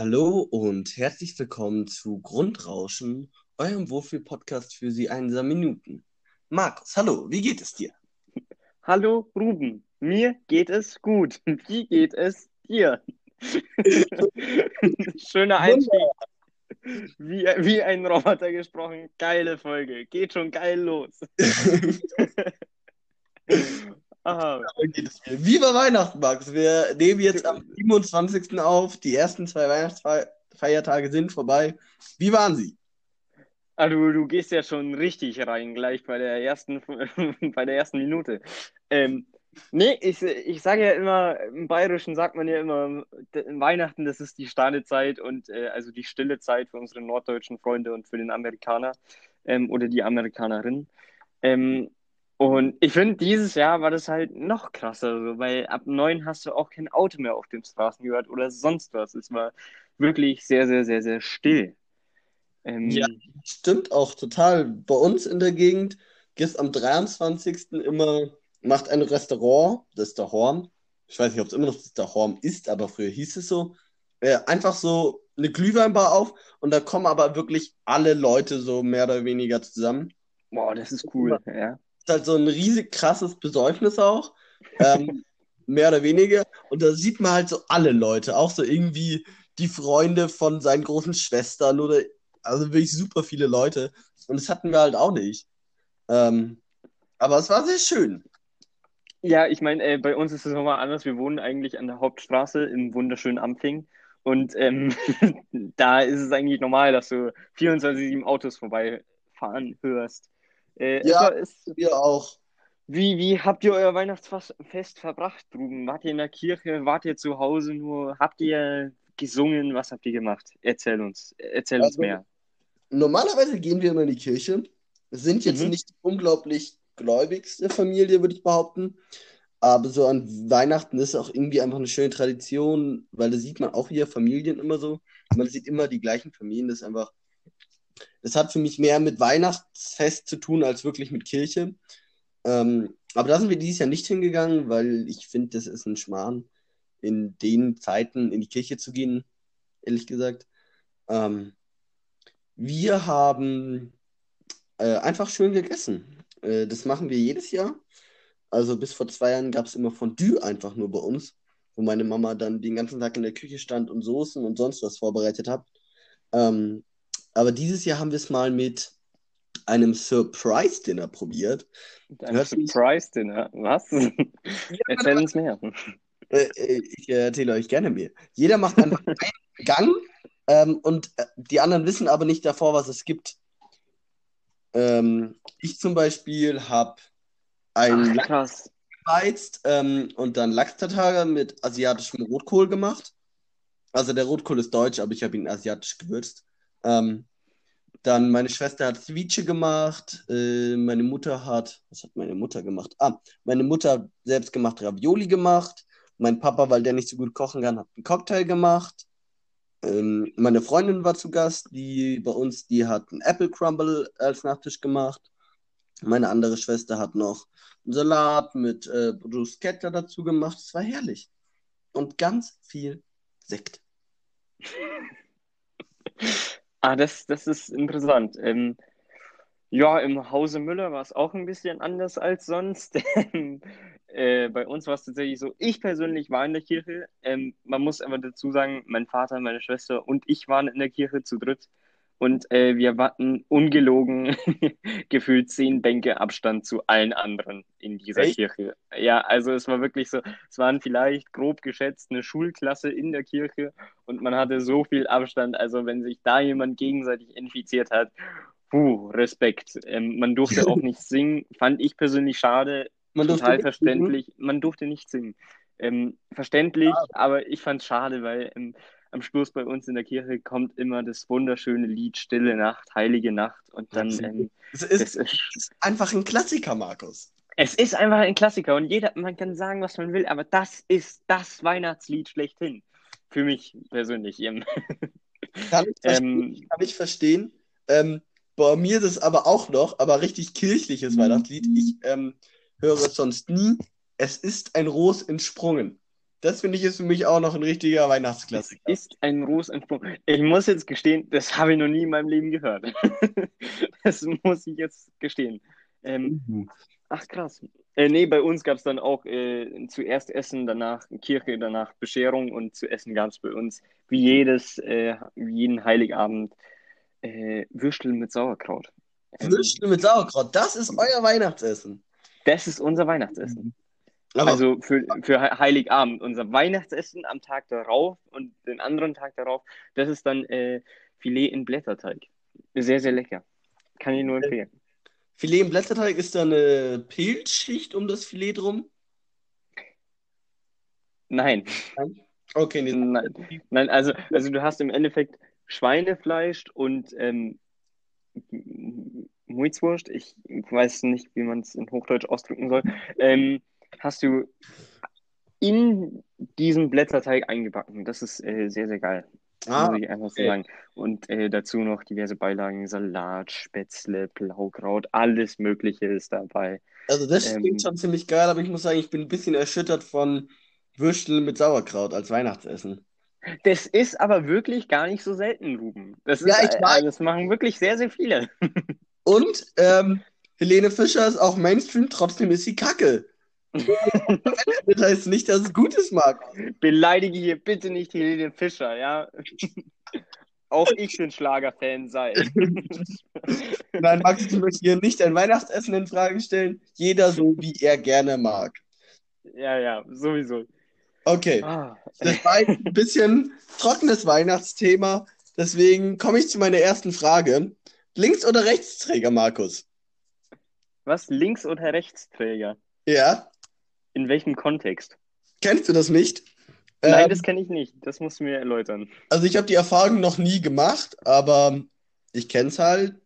Hallo und herzlich willkommen zu Grundrauschen, eurem Wohlfühl-Podcast für Sie einsam Minuten. Markus, hallo, wie geht es dir? Hallo Ruben, mir geht es gut. Wie geht es dir? Schöner Einstieg. Wie, wie ein Roboter gesprochen. Geile Folge. Geht schon geil los. Aha. war Weihnachten, Max? Wir nehmen jetzt am 27. auf. Die ersten zwei Weihnachtsfeiertage sind vorbei. Wie waren sie? Also du gehst ja schon richtig rein, gleich bei der ersten, bei der ersten Minute. Ähm, nee, ich, ich sage ja immer, im Bayerischen sagt man ja immer, Weihnachten, das ist die Stadezeit und äh, also die stille Zeit für unsere norddeutschen Freunde und für den Amerikaner ähm, oder die Amerikanerin. Ähm, und ich finde, dieses Jahr war das halt noch krasser, so, weil ab neun hast du auch kein Auto mehr auf den Straßen gehört oder sonst was. Es war wirklich sehr, sehr, sehr, sehr still. Ähm, ja, stimmt auch total. Bei uns in der Gegend es am 23. immer, macht ein Restaurant, das ist der Horn. Ich weiß nicht, ob es immer noch der Horn ist, aber früher hieß es so. Äh, einfach so eine Glühweinbar auf und da kommen aber wirklich alle Leute so mehr oder weniger zusammen. Boah, das ist cool, ja halt so ein riesig krasses Besäufnis auch. Ähm, mehr oder weniger. Und da sieht man halt so alle Leute, auch so irgendwie die Freunde von seinen großen Schwestern oder also wirklich super viele Leute. Und das hatten wir halt auch nicht. Ähm, aber es war sehr schön. Ja, ich meine, äh, bei uns ist es nochmal anders. Wir wohnen eigentlich an der Hauptstraße im wunderschönen Ampfing. Und ähm, da ist es eigentlich normal, dass du 24-7 Autos vorbeifahren hörst. Äh, ja, ist, wir auch. Wie, wie habt ihr euer Weihnachtsfest verbracht, drüben? Wart ihr in der Kirche? Wart ihr zu Hause nur? Habt ihr gesungen? Was habt ihr gemacht? Erzähl uns, erzähl also, uns mehr. Normalerweise gehen wir immer in die Kirche. Wir sind jetzt mhm. nicht die unglaublich gläubigste Familie, würde ich behaupten. Aber so an Weihnachten ist auch irgendwie einfach eine schöne Tradition, weil da sieht man auch wieder Familien immer so. Man sieht immer die gleichen Familien. Das ist einfach das hat für mich mehr mit Weihnachtsfest zu tun als wirklich mit Kirche. Ähm, aber da sind wir dieses Jahr nicht hingegangen, weil ich finde, das ist ein Schmarrn, in den Zeiten in die Kirche zu gehen, ehrlich gesagt. Ähm, wir haben äh, einfach schön gegessen. Äh, das machen wir jedes Jahr. Also bis vor zwei Jahren gab es immer Fondue einfach nur bei uns, wo meine Mama dann den ganzen Tag in der Küche stand und Soßen und sonst was vorbereitet hat. Ähm, aber dieses Jahr haben wir es mal mit einem Surprise-Dinner probiert. Ein Surprise-Dinner? Was? Ja, Erzähl uns mehr. Äh, äh, ich erzähle euch gerne mehr. Jeder macht einfach einen Gang ähm, und äh, die anderen wissen aber nicht davor, was es gibt. Ähm, ich zum Beispiel habe ein Lachs gebeizt ähm, und dann Lachs-Tartare mit asiatischem Rotkohl gemacht. Also der Rotkohl ist deutsch, aber ich habe ihn asiatisch gewürzt. Ähm, dann meine Schwester hat Ceviche gemacht. Äh, meine Mutter hat, was hat meine Mutter gemacht? Ah, meine Mutter hat selbst gemacht Ravioli gemacht. Mein Papa, weil der nicht so gut kochen kann, hat einen Cocktail gemacht. Ähm, meine Freundin war zu Gast, die bei uns, die hat einen Apple Crumble als Nachtisch gemacht. Meine andere Schwester hat noch einen Salat mit äh, Bruschetta dazu gemacht. Es war herrlich. Und ganz viel Sekt. Ah, das, das ist interessant. Ähm, ja, im Hause Müller war es auch ein bisschen anders als sonst. äh, bei uns war es tatsächlich so, ich persönlich war in der Kirche. Ähm, man muss aber dazu sagen, mein Vater, meine Schwester und ich waren in der Kirche zu dritt. Und äh, wir hatten ungelogen gefühlt zehn Bänke Abstand zu allen anderen in dieser Echt? Kirche. Ja, also es war wirklich so, es waren vielleicht grob geschätzt eine Schulklasse in der Kirche und man hatte so viel Abstand. Also wenn sich da jemand gegenseitig infiziert hat, puh, Respekt. Ähm, man durfte auch nicht singen, fand ich persönlich schade. Man total verständlich. Man durfte nicht singen. Ähm, verständlich, ah. aber ich fand es schade, weil ähm, am Schluss bei uns in der Kirche kommt immer das wunderschöne Lied Stille Nacht, Heilige Nacht und dann. Ähm, es ist, ist, einfach ein Klassiker, Markus. Es ist einfach ein Klassiker und jeder, man kann sagen, was man will, aber das ist das Weihnachtslied schlechthin. Für mich persönlich. Kann ich verstehen. Ähm, kann ich verstehen. Ähm, bei mir ist es aber auch noch, aber richtig kirchliches Weihnachtslied. Ich ähm, höre es sonst nie. Es ist ein Ros entsprungen. Das finde ich ist für mich auch noch ein richtiger Weihnachtsklassiker. Das ist ein Großansprung. Ich muss jetzt gestehen, das habe ich noch nie in meinem Leben gehört. das muss ich jetzt gestehen. Ähm, mhm. Ach krass. Äh, nee, bei uns gab es dann auch äh, zuerst Essen, danach Kirche, danach Bescherung und zu essen gab es bei uns wie jedes, äh, wie jeden Heiligabend äh, Würstel mit Sauerkraut. Ähm, Würstel mit Sauerkraut, das ist euer Weihnachtsessen. Das ist unser Weihnachtsessen. Aber also für, für Heiligabend. Unser Weihnachtsessen am Tag darauf und den anderen Tag darauf, das ist dann äh, Filet in Blätterteig. Sehr, sehr lecker. Kann ich nur empfehlen. Filet im Blätterteig ist da eine Pilzschicht um das Filet drum? Nein. Okay, nee. Nein. Nein, also, also du hast im Endeffekt Schweinefleisch und ähm, Muizwurst, ich weiß nicht, wie man es in Hochdeutsch ausdrücken soll, ähm, hast du in diesen Blätterteig eingebacken. Das ist äh, sehr, sehr geil. Ah, muss ich einfach so sagen. Und äh, dazu noch diverse Beilagen, Salat, Spätzle, Blaukraut, alles Mögliche ist dabei. Also das ähm, klingt schon ziemlich geil, aber ich muss sagen, ich bin ein bisschen erschüttert von Würstel mit Sauerkraut als Weihnachtsessen. Das ist aber wirklich gar nicht so selten, Ruben. Das, ist, ja, ich weiß. das machen wirklich sehr, sehr viele. Und ähm, Helene Fischer ist auch Mainstream, trotzdem ist sie Kacke. das heißt nicht, dass es Gutes mag. Beleidige hier bitte nicht Helene Fischer, ja. Auch ich bin Schlagerfan sei. Nein, Max, ich möchte hier nicht ein Weihnachtsessen in Frage stellen. Jeder so, wie er gerne mag. Ja, ja, sowieso. Okay. Ah. Das war ein bisschen trockenes Weihnachtsthema. Deswegen komme ich zu meiner ersten Frage. Links- oder Rechtsträger, Markus? Was? Links- oder Rechtsträger? Ja. In welchem Kontext? Kennst du das nicht? Nein, ähm, das kenne ich nicht. Das musst du mir erläutern. Also ich habe die Erfahrung noch nie gemacht, aber ich kenne es halt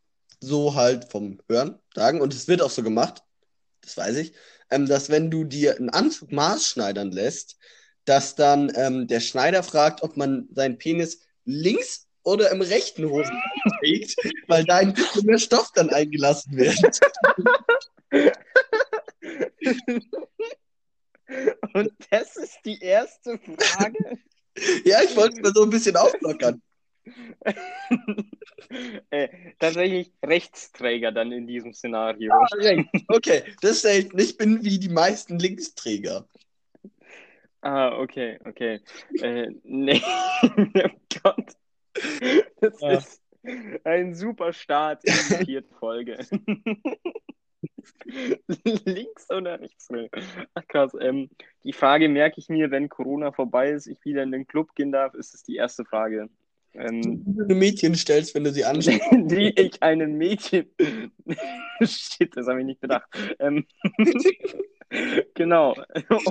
so halt vom Hören sagen und es wird auch so gemacht, das weiß ich, ähm, dass wenn du dir einen Anzug maßschneidern lässt, dass dann ähm, der Schneider fragt, ob man seinen Penis links oder im rechten Hosen trägt, weil da ein bisschen mehr Stoff dann eingelassen wird. Und das ist die erste Frage. ja, ich wollte es mal so ein bisschen auflockern. äh, tatsächlich Rechtsträger dann in diesem Szenario. Ja, okay, das heißt, ich bin wie die meisten Linksträger. Ah, okay, okay. Äh, nee, oh Gott. Das ja. ist ein super Start in die vierte Folge. Links oder rechts? Ach krass. Ähm, die Frage merke ich mir, wenn Corona vorbei ist, ich wieder in den Club gehen darf, ist es die erste Frage. Ähm, die du Mädchen stellst, wenn du sie anschaust. die ich einem Mädchen. Shit, das habe ich nicht bedacht. Ähm, genau.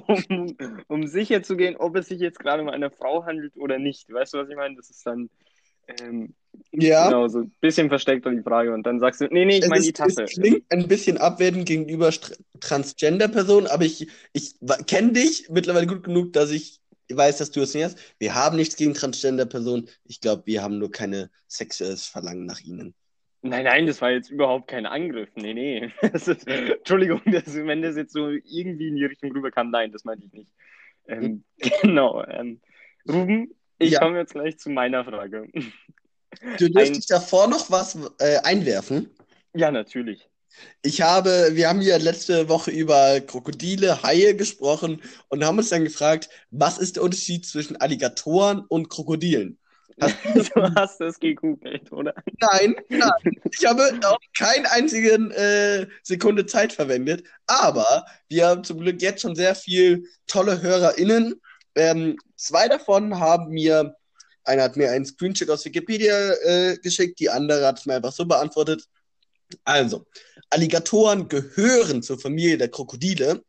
Um, um sicher zu gehen, ob es sich jetzt gerade um eine Frau handelt oder nicht. Weißt du, was ich meine? Das ist dann. Ähm, ja. Genau, so ein bisschen versteckter die Frage. Und dann sagst du, nee, nee, ich meine die Tasse. Es klingt ein bisschen abwertend gegenüber Transgender-Personen, aber ich, ich kenne dich mittlerweile gut genug, dass ich weiß, dass du es nicht hast. Wir haben nichts gegen Transgender-Personen. Ich glaube, wir haben nur keine sexuelles Verlangen nach ihnen. Nein, nein, das war jetzt überhaupt kein Angriff. Nee, nee. Das ist, Entschuldigung, das, wenn das jetzt so irgendwie in die Richtung rüberkam, nein, das meinte ich nicht. Ähm, genau. Ähm, Ruben, ich ja. komme jetzt gleich zu meiner Frage. Du dürftest davor noch was äh, einwerfen. Ja, natürlich. Ich habe, wir haben ja letzte Woche über Krokodile, Haie gesprochen und haben uns dann gefragt, was ist der Unterschied zwischen Alligatoren und Krokodilen? Hast du, du hast das gegoogelt, oder? Nein, nein. Ich habe auch keine einzige äh, Sekunde Zeit verwendet, aber wir haben zum Glück jetzt schon sehr viele tolle HörerInnen. Ähm, zwei davon haben mir, einer hat mir einen Screenshot aus Wikipedia äh, geschickt, die andere hat es mir einfach so beantwortet. Also, Alligatoren gehören zur Familie der Krokodile.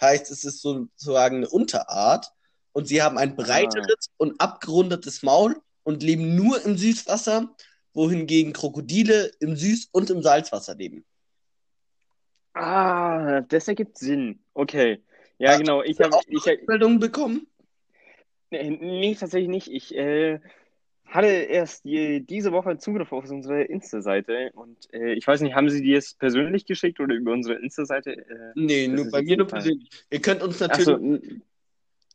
Heißt, es ist sozusagen eine Unterart. Und sie haben ein breiteres ah. und abgerundetes Maul und leben nur im Süßwasser, wohingegen Krokodile im Süß- und im Salzwasser leben. Ah, das ergibt Sinn. Okay. Ja, Hast genau. Ich habe ich, Meldungen bekommen. Nee, nee, tatsächlich nicht. Ich äh, hatte erst die, diese Woche Zugriff auf unsere Insta-Seite und äh, ich weiß nicht, haben Sie die jetzt persönlich geschickt oder über unsere Insta-Seite? Äh, nee, nur bei mir nur persönlich. Ihr könnt uns natürlich. So,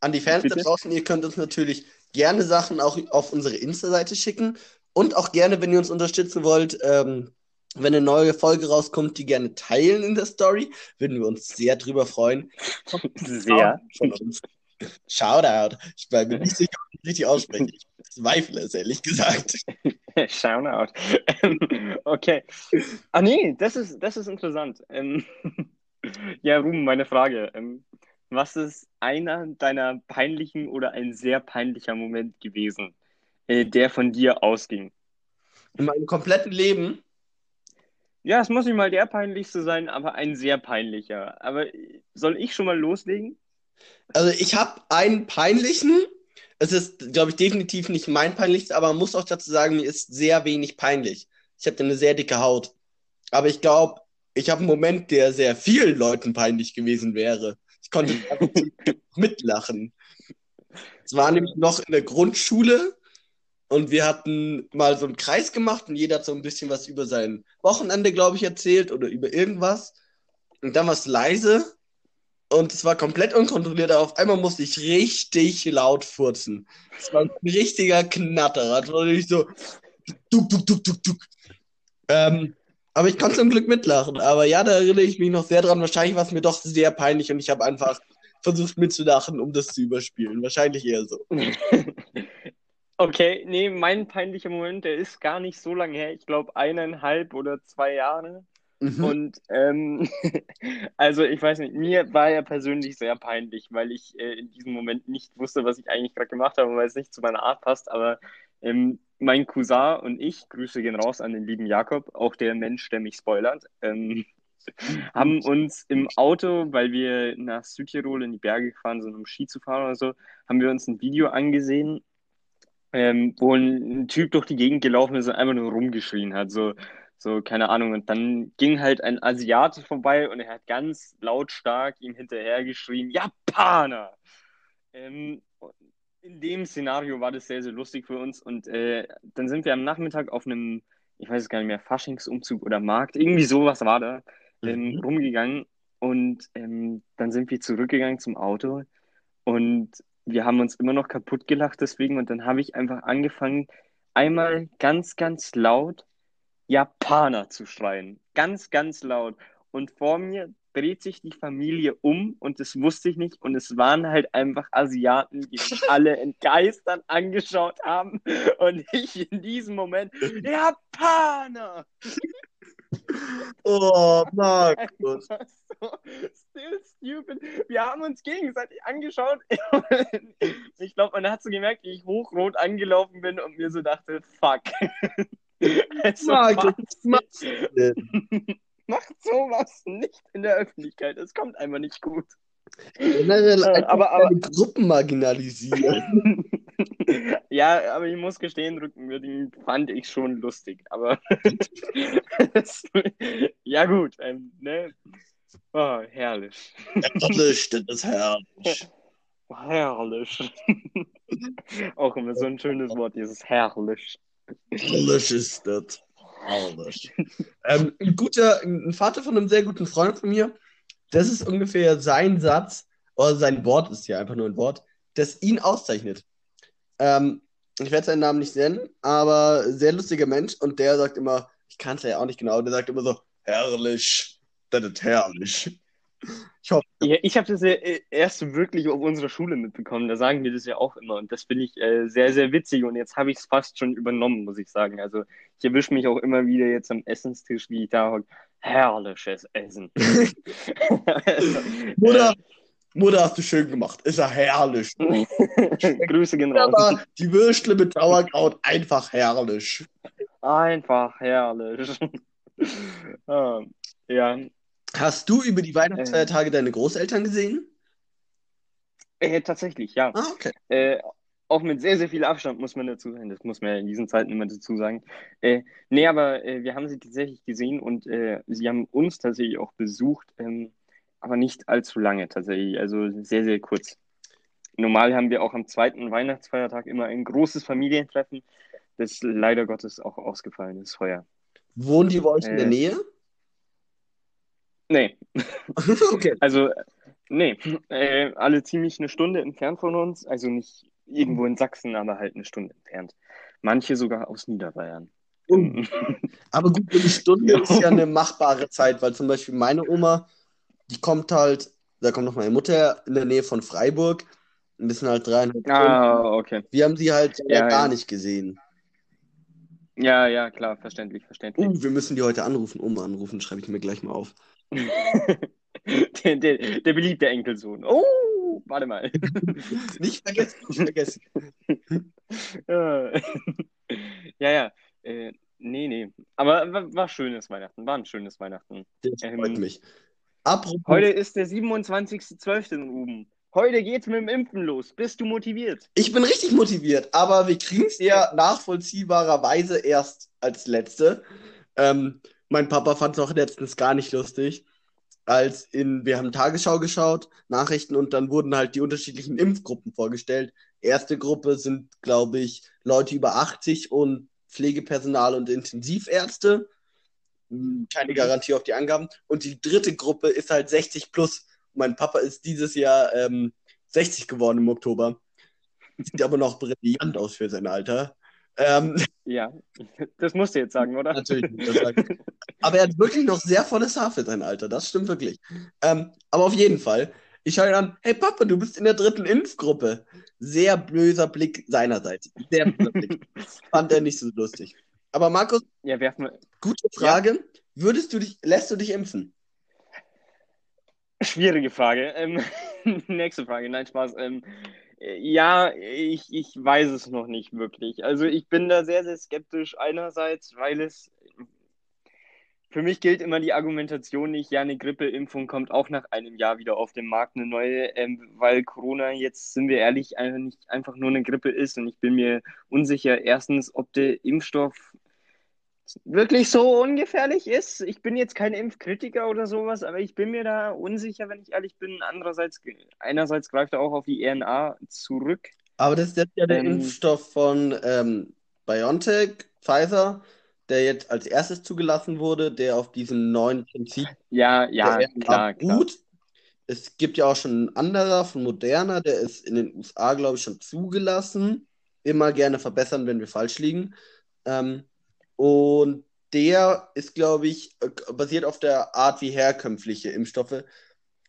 an die Fans Bitte? da draußen, ihr könnt uns natürlich gerne Sachen auch auf unsere Insta-Seite schicken und auch gerne, wenn ihr uns unterstützen wollt, ähm, wenn eine neue Folge rauskommt, die gerne teilen in der Story, würden wir uns sehr drüber freuen. Sehr. Von uns. Shoutout. Ich bin mir nicht sicher, ob ich richtig ausspreche. Ich zweifle es, ehrlich gesagt. Shoutout. okay. Ah nee, das ist, das ist interessant. Ähm, ja, Ruben, meine Frage. Ähm, was ist einer deiner peinlichen oder ein sehr peinlicher Moment gewesen, äh, der von dir ausging? In meinem kompletten Leben Ja, es muss nicht mal der peinlichste sein, aber ein sehr peinlicher. Aber soll ich schon mal loslegen? Also ich habe einen peinlichen. Es ist, glaube ich, definitiv nicht mein peinlichster, aber man muss auch dazu sagen, mir ist sehr wenig peinlich. Ich habe eine sehr dicke Haut. Aber ich glaube, ich habe einen Moment, der sehr vielen Leuten peinlich gewesen wäre. Ich konnte mitlachen. Es war nämlich noch in der Grundschule und wir hatten mal so einen Kreis gemacht und jeder hat so ein bisschen was über sein Wochenende, glaube ich, erzählt oder über irgendwas. Und dann war es leise und es war komplett unkontrolliert, aber auf einmal musste ich richtig laut furzen. Es war ein richtiger Knatterer. Es war richtig so. Duck, duck, duck, duck, duck. Ähm, aber ich konnte zum Glück mitlachen. Aber ja, da erinnere ich mich noch sehr dran. Wahrscheinlich war es mir doch sehr peinlich und ich habe einfach versucht mitzulachen, um das zu überspielen. Wahrscheinlich eher so. Okay, nee, mein peinlicher Moment, der ist gar nicht so lange her. Ich glaube eineinhalb oder zwei Jahre. Mhm. Und ähm, also ich weiß nicht, mir war ja persönlich sehr peinlich, weil ich äh, in diesem Moment nicht wusste, was ich eigentlich gerade gemacht habe, weil es nicht zu meiner Art passt. Aber ähm, mein Cousin und ich, Grüße gehen raus an den lieben Jakob, auch der Mensch, der mich spoilert, ähm, haben uns im Auto, weil wir nach Südtirol in die Berge gefahren sind, um Ski zu fahren oder so, haben wir uns ein Video angesehen, ähm, wo ein Typ durch die Gegend gelaufen ist und einfach nur rumgeschrien hat. So, so, keine Ahnung. Und dann ging halt ein Asiate vorbei und er hat ganz lautstark ihm hinterher geschrien, Japaner! Ähm, in dem Szenario war das sehr, sehr lustig für uns. Und äh, dann sind wir am Nachmittag auf einem, ich weiß es gar nicht mehr, Faschingsumzug oder Markt, irgendwie sowas war da, ähm, Mhm. rumgegangen. Und ähm, dann sind wir zurückgegangen zum Auto und wir haben uns immer noch kaputt gelacht deswegen. Und dann habe ich einfach angefangen, einmal ganz, ganz laut Japaner zu schreien. Ganz, ganz laut. Und vor mir dreht sich die Familie um und das wusste ich nicht. Und es waren halt einfach Asiaten, die mich alle entgeistert angeschaut haben. Und ich in diesem Moment, Japaner! Oh, Markus. So still stupid. Wir haben uns gegenseitig angeschaut. Ich glaube, man hat so gemerkt, wie ich hochrot angelaufen bin und mir so dachte, fuck. Also, Markus, was macht's? Macht sowas nicht in der Öffentlichkeit. Es kommt einfach nicht gut. Generell Äh, einfach aber- aber- Gruppen marginalisieren. ja, aber ich muss gestehen, Rückenwürdigen fand ich schon lustig. Aber das, ja gut, ähm, ne? Oh, herrlich. Herrlich, das ist herrlich. Herrlich. Auch immer so ein schönes Wort, dieses herrlich. Herrlich ist das. Herrlich. ähm, ein guter, ein Vater von einem sehr guten Freund von mir, das ist ungefähr sein Satz, oder sein Wort ist ja einfach nur ein Wort, das ihn auszeichnet. Ähm, ich werde seinen Namen nicht nennen, aber sehr lustiger Mensch und der sagt immer, ich kann es ja auch nicht genau, der sagt immer so, herrlich, das ist herrlich. Ich hoffe, Ja, ich habe das ja äh, erst wirklich auf unserer Schule mitbekommen. Da sagen wir das ja auch immer. Und das finde ich äh, sehr, sehr witzig. Und jetzt habe ich es fast schon übernommen, muss ich sagen. Also ich erwische mich auch immer wieder jetzt am Essenstisch, wie ich da hocke. Herrliches Essen. also, Mutter, Mutter, hast du schön gemacht, ist ja herrlich. Grüße gehen raus. Aber die Würstle mit Sauerkraut, einfach herrlich. Einfach herrlich. ah, ja, Hast du über die Weihnachtsfeiertage deine Großeltern gesehen? äh, tatsächlich, ja. Ah, okay. Äh, auch mit sehr, sehr viel Abstand, muss man dazu sagen. Das muss man ja in diesen Zeiten immer dazu sagen. Äh, nee, aber äh, wir haben sie tatsächlich gesehen und äh, sie haben uns tatsächlich auch besucht, ähm, aber nicht allzu lange tatsächlich. Also sehr, sehr kurz. Normal haben wir auch am zweiten Weihnachtsfeiertag immer ein großes Familientreffen, das leider Gottes auch ausgefallen ist heuer. Wohnen die bei euch in der Äh. Nähe? Nee, okay. also Nee, äh, alle ziemlich eine Stunde entfernt von uns. Also nicht irgendwo in Sachsen, aber halt eine Stunde entfernt. Manche sogar aus Niederbayern. Uh. Aber gut, eine Stunde ist ja eine machbare Zeit, weil zum Beispiel meine Oma, die kommt halt, da kommt noch meine Mutter in der Nähe von Freiburg. Das sind halt dreieinhalb Ah, okay. Wir haben sie halt Ja, ja, gar ja. nicht gesehen. Ja, ja, klar, verständlich, verständlich. Uh, wir müssen die heute anrufen. Oma anrufen, schreibe ich mir gleich mal auf. der, der, der beliebte Enkelsohn. Oh, warte mal. Nicht vergessen, nicht vergessen. ja, ja. Äh, nee, nee. Aber war, schönes Weihnachten. War ein schönes Weihnachten. Das Ähm, freut mich. Apropos, Heute ist der 27.12. in Uben. Heute geht's mit dem Impfen los. Bist du motiviert? ich bin richtig motiviert, aber wir kriegen es ja nachvollziehbarerweise erst als letzte. Ähm, mein Papa fand es auch letztens gar nicht lustig, als in, wir haben Tagesschau geschaut, Nachrichten und dann wurden halt die unterschiedlichen Impfgruppen vorgestellt. Erste Gruppe sind, glaube ich, Leute über 80 und Pflegepersonal und Intensivärzte. Hm, Keine Garantie auf die Angaben. Und die dritte Gruppe ist halt 60 plus. Mein Papa ist dieses Jahr ähm, 60 geworden im Oktober. Sieht aber noch brillant aus für sein Alter. Ähm, Ja, das musst du jetzt sagen, oder? natürlich sagen. Aber er hat wirklich noch sehr volles Haar für sein Alter. Das stimmt wirklich. Ähm, aber auf jeden Fall. Ich schaue ihn an, hey Papa, du bist in der dritten Impfgruppe. Sehr böser Blick seinerseits. Sehr böser Blick. Fand er nicht so lustig. Aber Markus, Ja, werfen wir. gute Frage. Würdest du dich, lässt du dich impfen? Schwierige Frage. Ähm, nächste Frage. Nein, Spaß. Ähm, äh, ja, ich, ich weiß es noch nicht wirklich. Also ich bin da sehr, sehr skeptisch. Einerseits, weil es für mich gilt immer die Argumentation nicht, ja, eine Grippeimpfung kommt auch nach einem Jahr wieder auf den Markt, eine neue, ähm, weil Corona jetzt, sind wir ehrlich, einfach nicht einfach nur eine Grippe ist. Und ich bin mir unsicher, erstens, ob der Impfstoff wirklich so ungefährlich ist. Ich bin jetzt kein Impfkritiker oder sowas, aber ich bin mir da unsicher, wenn ich ehrlich bin. Andererseits, einerseits greift er auch auf die RNA zurück. Aber das ist jetzt ja der Ähm, Impfstoff von ähm, BioNTech, Pfizer, der jetzt als erstes zugelassen wurde, der auf diesem neuen Prinzip Ja, ja, klar, klar. beruht. Es gibt ja auch schon einen anderer von Moderna, der ist in den USA, glaube ich, schon zugelassen. Immer gerne verbessern, wenn wir falsch liegen. Ähm, und der ist, glaube ich, äh, basiert auf der Art wie herkömmliche Impfstoffe.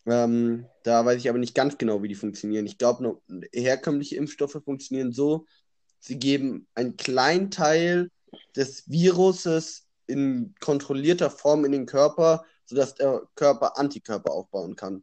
Ähm, da weiß ich aber nicht ganz genau, wie die funktionieren. Ich glaube, herkömmliche Impfstoffe funktionieren so, sie geben einen kleinen Teil des Viruses in kontrollierter Form in den Körper, sodass der Körper Antikörper aufbauen kann.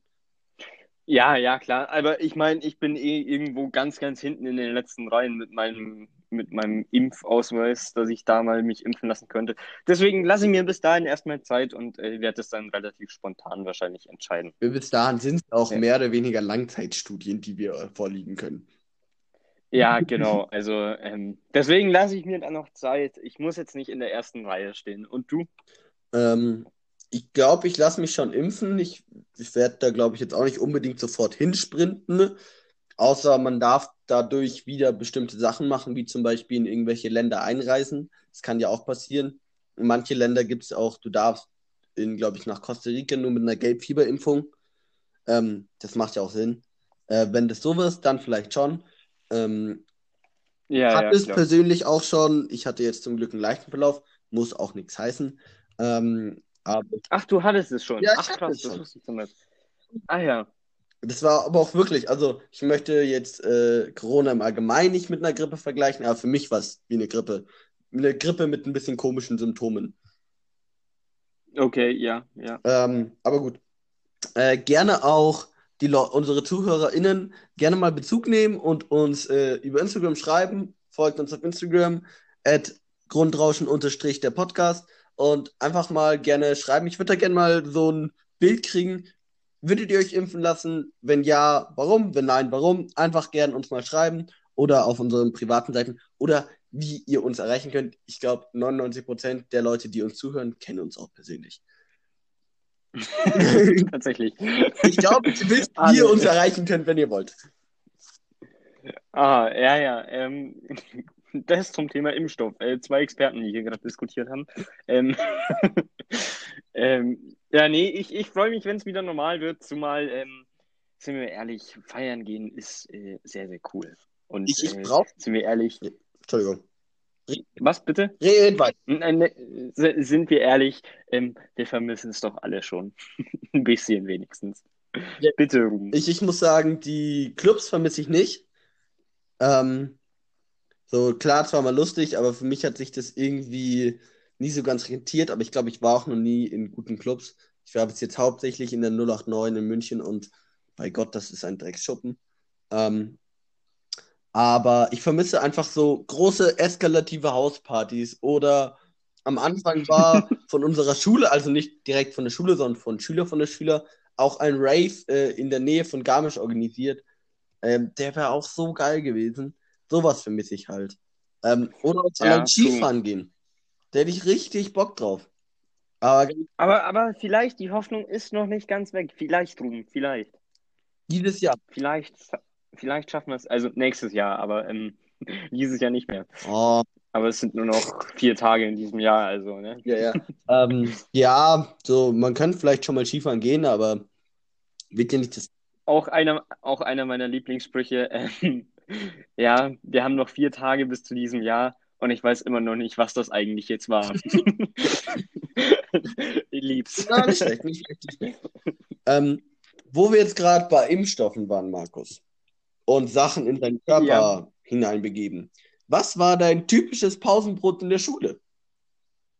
Ja, ja, klar. Aber ich meine, ich bin eh irgendwo ganz, ganz hinten in den letzten Reihen mit meinem, mit meinem Impfausweis, dass ich da mal mich impfen lassen könnte. Deswegen lasse ich mir bis dahin erstmal Zeit und äh, werde es dann relativ spontan wahrscheinlich entscheiden. Bis dahin sind es auch Ja. mehr oder weniger Langzeitstudien, die wir äh, vorliegen können. Ja, genau. Also ähm, deswegen lasse ich mir dann noch Zeit. Ich muss jetzt nicht in der ersten Reihe stehen. Und du? Ähm, ich glaube, ich lasse mich schon impfen. Ich, ich werde da, glaube ich, jetzt auch nicht unbedingt sofort hinsprinten. Außer man darf dadurch wieder bestimmte Sachen machen, wie zum Beispiel in irgendwelche Länder einreisen. Das kann ja auch passieren. In manche Länder gibt es auch, du darfst in, glaube ich, nach Costa Rica nur mit einer Gelbfieberimpfung. Ähm, das macht ja auch Sinn. Äh, wenn das so ist, dann vielleicht schon. Ähm, Ja, hat ja, es klar. persönlich auch schon. Ich hatte jetzt zum Glück einen leichten Verlauf. Muss auch nichts heißen. Ähm, aber Ach, du hattest es schon. Ja, ich Ach, krass, es das wusste ich zumindest. Ah ja. Das war aber auch wirklich, also ich möchte jetzt äh, Corona im Allgemeinen nicht mit einer Grippe vergleichen, aber für mich war es wie eine Grippe. Eine Grippe mit ein bisschen komischen Symptomen. Okay, ja, ja. Ähm, aber gut. Äh, gerne auch die Le unsere ZuhörerInnen gerne mal Bezug nehmen und uns äh, über Instagram schreiben. Folgt uns auf Instagram at Grundrauschen unterstrich der Podcast und einfach mal gerne schreiben. Ich würde da gerne mal so ein Bild kriegen. Würdet ihr euch impfen lassen? Wenn ja, warum? Wenn nein, warum? Einfach gerne uns mal schreiben oder auf unseren privaten Seiten oder wie ihr uns erreichen könnt. Ich glaube, 99% der Leute, die uns zuhören, kennen uns auch persönlich. Tatsächlich. Ich glaube, ihr wisst, Ah, wie ihr nee. uns erreichen könnt, wenn ihr wollt. Ah, ja, ja. Ähm, das zum Thema Impfstoff. Äh, zwei Experten, die hier gerade diskutiert haben. Ähm, ähm, ja, nee, ich, ich freue mich, wenn es wieder normal wird, zumal ähm, sind wir ehrlich, feiern gehen ist äh, sehr, sehr cool. Und Ich, ich äh, brauche. sind wir ehrlich, Entschuldigung. was bitte? Red weiter. Ne, sind wir ehrlich, ähm, wir vermissen es doch alle schon. Ein bisschen wenigstens. Ja. Bitte, Ruben. Ich, ich muss sagen, die Clubs vermisse ich nicht. Ähm, so klar, zwar mal lustig, aber für mich hat sich das irgendwie nie so ganz rentiert. Aber ich glaube, ich war auch noch nie in guten Clubs. Ich war bis jetzt hauptsächlich in der 089 in München und bei Gott, das ist ein Drecksschuppen. Ähm, aber ich vermisse einfach so große eskalative Hauspartys oder am Anfang war von unserer Schule, also nicht direkt von der Schule, sondern von Schüler von der Schüler, auch ein Rave äh, in der Nähe von Garmisch organisiert. Ähm, der wäre auch so geil gewesen. Sowas vermisse ich halt. Ähm, oder uns Ja, allein. Skifahren gehen. Da hätte ich richtig Bock drauf. Aber Aber, aber vielleicht, die Hoffnung ist noch nicht ganz weg. Vielleicht, Ruben, vielleicht. dieses Jahr. Vielleicht, vielleicht schaffen wir es, also nächstes Jahr, aber ähm, dieses Jahr nicht mehr. Oh, Aber es sind nur noch vier Tage in diesem Jahr, also, ne? ja, ja. ähm, ja, so, man kann vielleicht schon mal Skifahren gehen, aber wird ja nicht das. Auch einer, auch einer meiner Lieblingssprüche. Ähm, ja, wir haben noch vier Tage bis zu diesem Jahr und ich weiß immer noch nicht, was das eigentlich jetzt war. ich lieb's. Ja, nicht schlecht, nicht schlecht. Nicht schlecht. Ähm, wo wir jetzt gerade bei Impfstoffen waren, Markus, und Sachen in deinen Körper Ja. hineinbegeben. Was war dein typisches Pausenbrot in der Schule?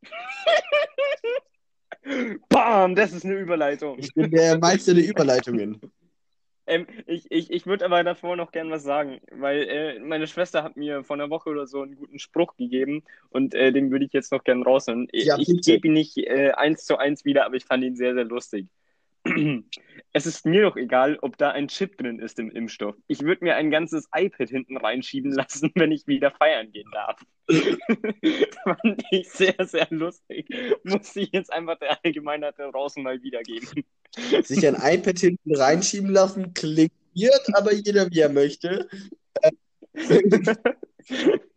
Bam, das ist eine Überleitung. Ich bin der Meister der Überleitungen. Ähm, ich ich, ich würde aber davor noch gern was sagen, weil äh, meine Schwester hat mir vor einer Woche oder so einen guten Spruch gegeben und äh, den würde ich jetzt noch gern rausholen. Ich, Ja, ich gebe ihn nicht äh, eins zu eins wieder, aber ich fand ihn sehr, sehr lustig. Es ist mir doch egal, ob da ein Chip drin ist im Impfstoff. Ich würde mir ein ganzes iPad hinten reinschieben lassen, wenn ich wieder feiern gehen darf. Fand ich sehr, sehr lustig. Muss ich jetzt einfach der Allgemeinheit da draußen mal wiedergeben. Sich ein iPad hinten reinschieben lassen, klingt aber jeder wie er möchte.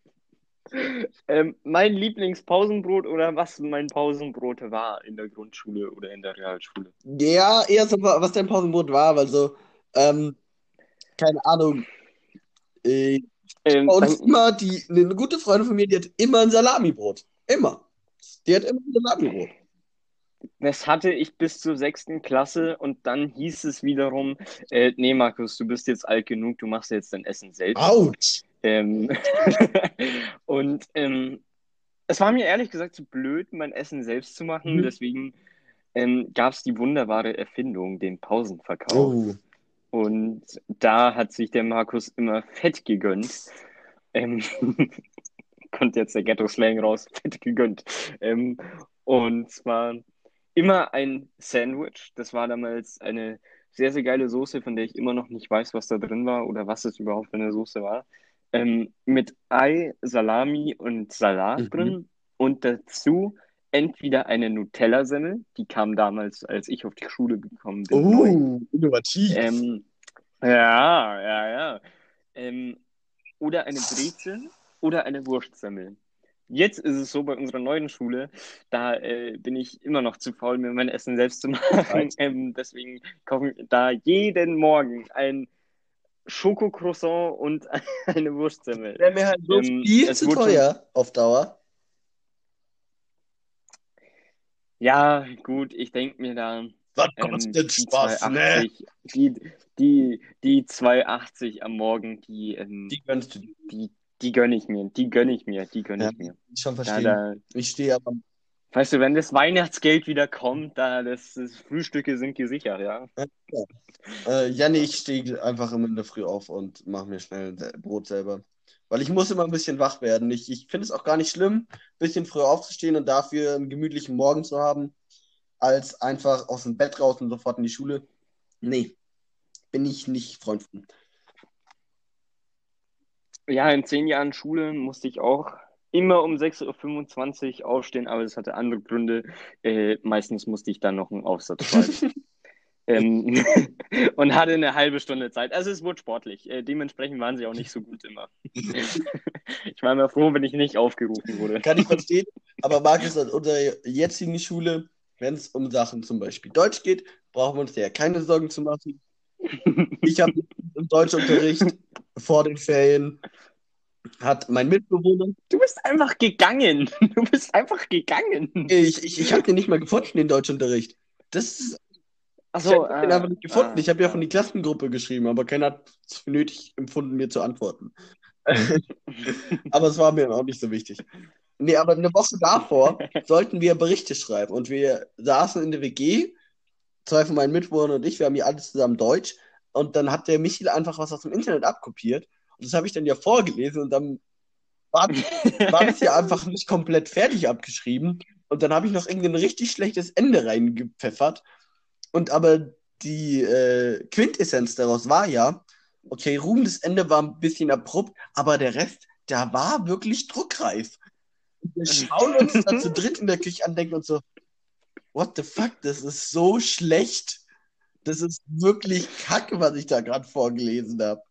Ähm, mein Lieblingspausenbrot oder was mein Pausenbrot war in der Grundschule oder in der Realschule. Ja, eher so, was dein Pausenbrot war, weil so, ähm, keine Ahnung. Äh, Ähm, bei uns dann, immer die, eine gute Freundin von mir, die hat immer ein Salamibrot. Immer. Die hat immer ein Salamibrot. das hatte ich bis zur sechsten Klasse und dann hieß es wiederum, äh, nee Markus, du bist jetzt alt genug, du machst jetzt dein Essen selbst. Autsch. Ähm, und ähm, es war mir ehrlich gesagt zu blöd, mein Essen selbst zu machen, Mhm. deswegen ähm, gab es die wunderbare Erfindung, den Pausenverkauf. Oh. Und da hat sich der Markus immer fett gegönnt. Ähm, kommt jetzt der Ghetto-Slang raus, fett gegönnt. Ähm, und zwar immer ein Sandwich. Das war damals eine sehr, sehr geile Soße, von der ich immer noch nicht weiß, was da drin war oder was es überhaupt für eine Soße war. Ähm, mit Ei, Salami und Salat Mhm. drin und dazu entweder eine Nutella-Semmel, die kam damals, als ich auf die Schule gekommen bin, neu. Oh, innovativ. Ähm, ja, ja, ja. Ähm, oder eine Brezel oder eine Wurstsemmel. Jetzt ist es so bei unserer neuen Schule, da äh, bin ich immer noch zu faul, mir mein Essen selbst zu machen. Ähm, deswegen kaufe ich da jeden Morgen ein Schokocroissant und eine Wurstsemmel. Wäre mir halt so ähm, viel zu wurde schon- teuer auf Dauer. Ja, gut, ich denke mir da, Was ähm, kostet die Spaß, ne? 2,80, die, die, die 2,80 am Morgen, die, ähm, Die gönnst du dir. die, die gönne ich mir, die gönne ich mir, die gönne Ja. ich mir. Ich schon Da, verstehen. da, Ich stehe aber. Weißt du, wenn das Weihnachtsgeld wieder kommt, da das, das Frühstücke sind gesichert, ja. Äh, ja, nee, ich stehe einfach immer in der Früh auf und mache mir schnell Brot selber. Weil ich muss immer ein bisschen wach werden. Ich, ich finde es auch gar nicht schlimm, ein bisschen früher aufzustehen und dafür einen gemütlichen Morgen zu haben, als einfach aus dem Bett raus und sofort in die Schule. Nee, bin ich nicht Freund von. Ja, in zehn Jahren Schule musste ich auch immer um 6.25 Uhr aufstehen, aber das hatte andere Gründe. Äh, meistens musste ich dann noch einen Aufsatz schreiben. ähm, und hatte eine halbe Stunde Zeit. Also es wurde sportlich. Äh, dementsprechend waren sie auch nicht so gut immer. ich war immer froh, wenn ich nicht aufgerufen wurde. Kann ich verstehen. Aber Markus, an unserer jetzigen Schule, wenn es um Sachen zum Beispiel Deutsch geht, brauchen wir uns ja keine Sorgen zu machen. Ich habe im Deutschunterricht vor den Ferien hat mein Mitbewohner. Du bist einfach gegangen. Du bist einfach gegangen. Ich, ich, ich habe den nicht mal gefunden, den Deutschunterricht. Das ist. Achso, ich habe den ah, einfach nicht gefunden. ah, ich habe ja von die Klassengruppe geschrieben, aber keiner hat es für nötig empfunden, mir zu antworten. aber es war mir auch nicht so wichtig. Nee, aber eine Woche davor sollten wir Berichte schreiben und wir saßen in der WG, zwei von meinen Mitbewohnern und ich, wir haben hier alles zusammen Deutsch und dann hat der Michael einfach was aus dem Internet abkopiert und das habe ich dann ja vorgelesen und dann war, war das ja einfach nicht komplett fertig abgeschrieben und dann habe ich noch irgendein richtig schlechtes Ende reingepfeffert und aber die äh, Quintessenz daraus war ja, okay, Ruhm, das Ende war ein bisschen abrupt, aber der Rest, der war wirklich druckreif. Und wir schauen uns da zu dritt in der Küche an, denken uns so, what the fuck, das ist so schlecht. Das ist wirklich kacke, was ich da gerade vorgelesen habe.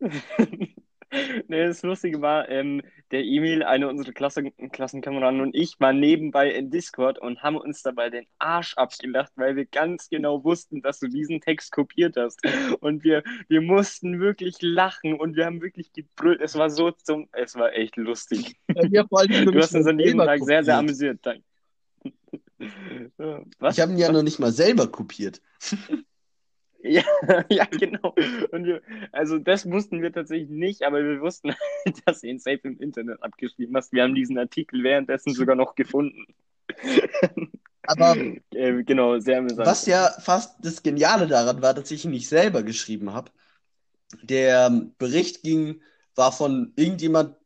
Nee, das Lustige war, ähm, der Emil, eine unserer Klassen Klassenkameraden und ich waren nebenbei in Discord und haben uns dabei den Arsch abgelacht, weil wir ganz genau wussten, dass du diesen Text kopiert hast. Und wir, wir mussten wirklich lachen und wir haben wirklich gebrüllt. Es war so zum, es war echt lustig. Ja, vor allem Du hast uns an jedem Tag sehr, sehr amüsiert. Danke. Was? Ich habe ihn ja noch nicht mal selber kopiert. Ja, ja, genau. Und wir, also das wussten wir tatsächlich nicht, aber wir wussten, dass du ihn safe im Internet abgeschrieben hast. Wir haben diesen Artikel währenddessen sogar noch gefunden. Aber Äh, genau, sehr amüsant. was ja fast das Geniale daran war, dass ich ihn nicht selber geschrieben habe. Der Bericht ging, war von irgendjemand,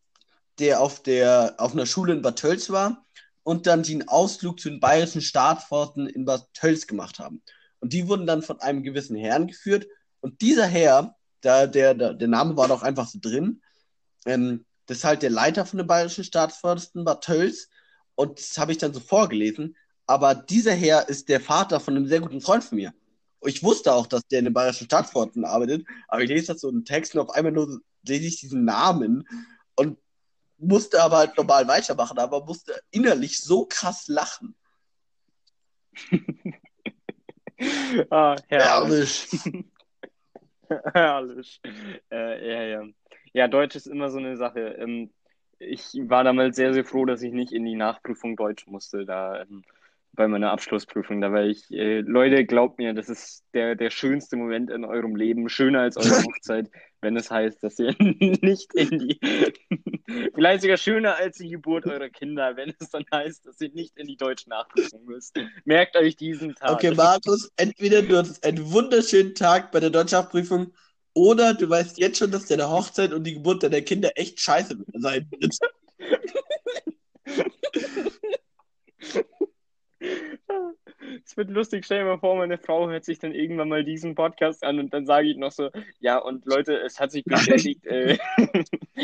der auf der auf einer Schule in Bad Tölz war und dann den Ausflug zu den bayerischen Staatsforsten in Bad Tölz gemacht haben. Und die wurden dann von einem gewissen Herrn geführt. Und dieser Herr, da, der, der, Name war doch einfach so drin, ähm, das ist halt der Leiter von den bayerischen Staatsforsten Bad Tölz. Und das habe ich dann so vorgelesen. Aber dieser Herr ist der Vater von einem sehr guten Freund von mir. Ich wusste auch, dass der in den bayerischen Staatsforsten arbeitet, aber ich lese das so in Text und auf einmal nur lese ich diesen Namen und musste aber halt normal weitermachen, aber musste innerlich so krass lachen. Ah, herrlich. Herrlich. Äh, ja, ja. Ja, Deutsch ist immer so eine Sache. Ähm, ich war damals sehr, sehr froh, dass ich nicht in die Nachprüfung Deutsch musste, da ähm, bei meiner Abschlussprüfung. Da war ich, äh, Leute, glaubt mir, das ist der, der schönste Moment in eurem Leben, schöner als eure Hochzeit, wenn es heißt, dass ihr nicht in die, vielleicht sogar schöner als die Geburt eurer Kinder, wenn es dann heißt, dass ihr nicht in die deutsche Nachprüfung müsst. Merkt euch diesen Tag. Okay, Markus, entweder du hattest einen wunderschönen Tag bei der Deutschschaftsprüfung oder du weißt jetzt schon, dass deine Hochzeit und die Geburt deiner Kinder echt scheiße sein wird. Es wird lustig, stell dir mal vor, meine Frau hört sich dann irgendwann mal diesen Podcast an und dann sage ich noch so, ja, und Leute, es hat sich bestätigt, äh,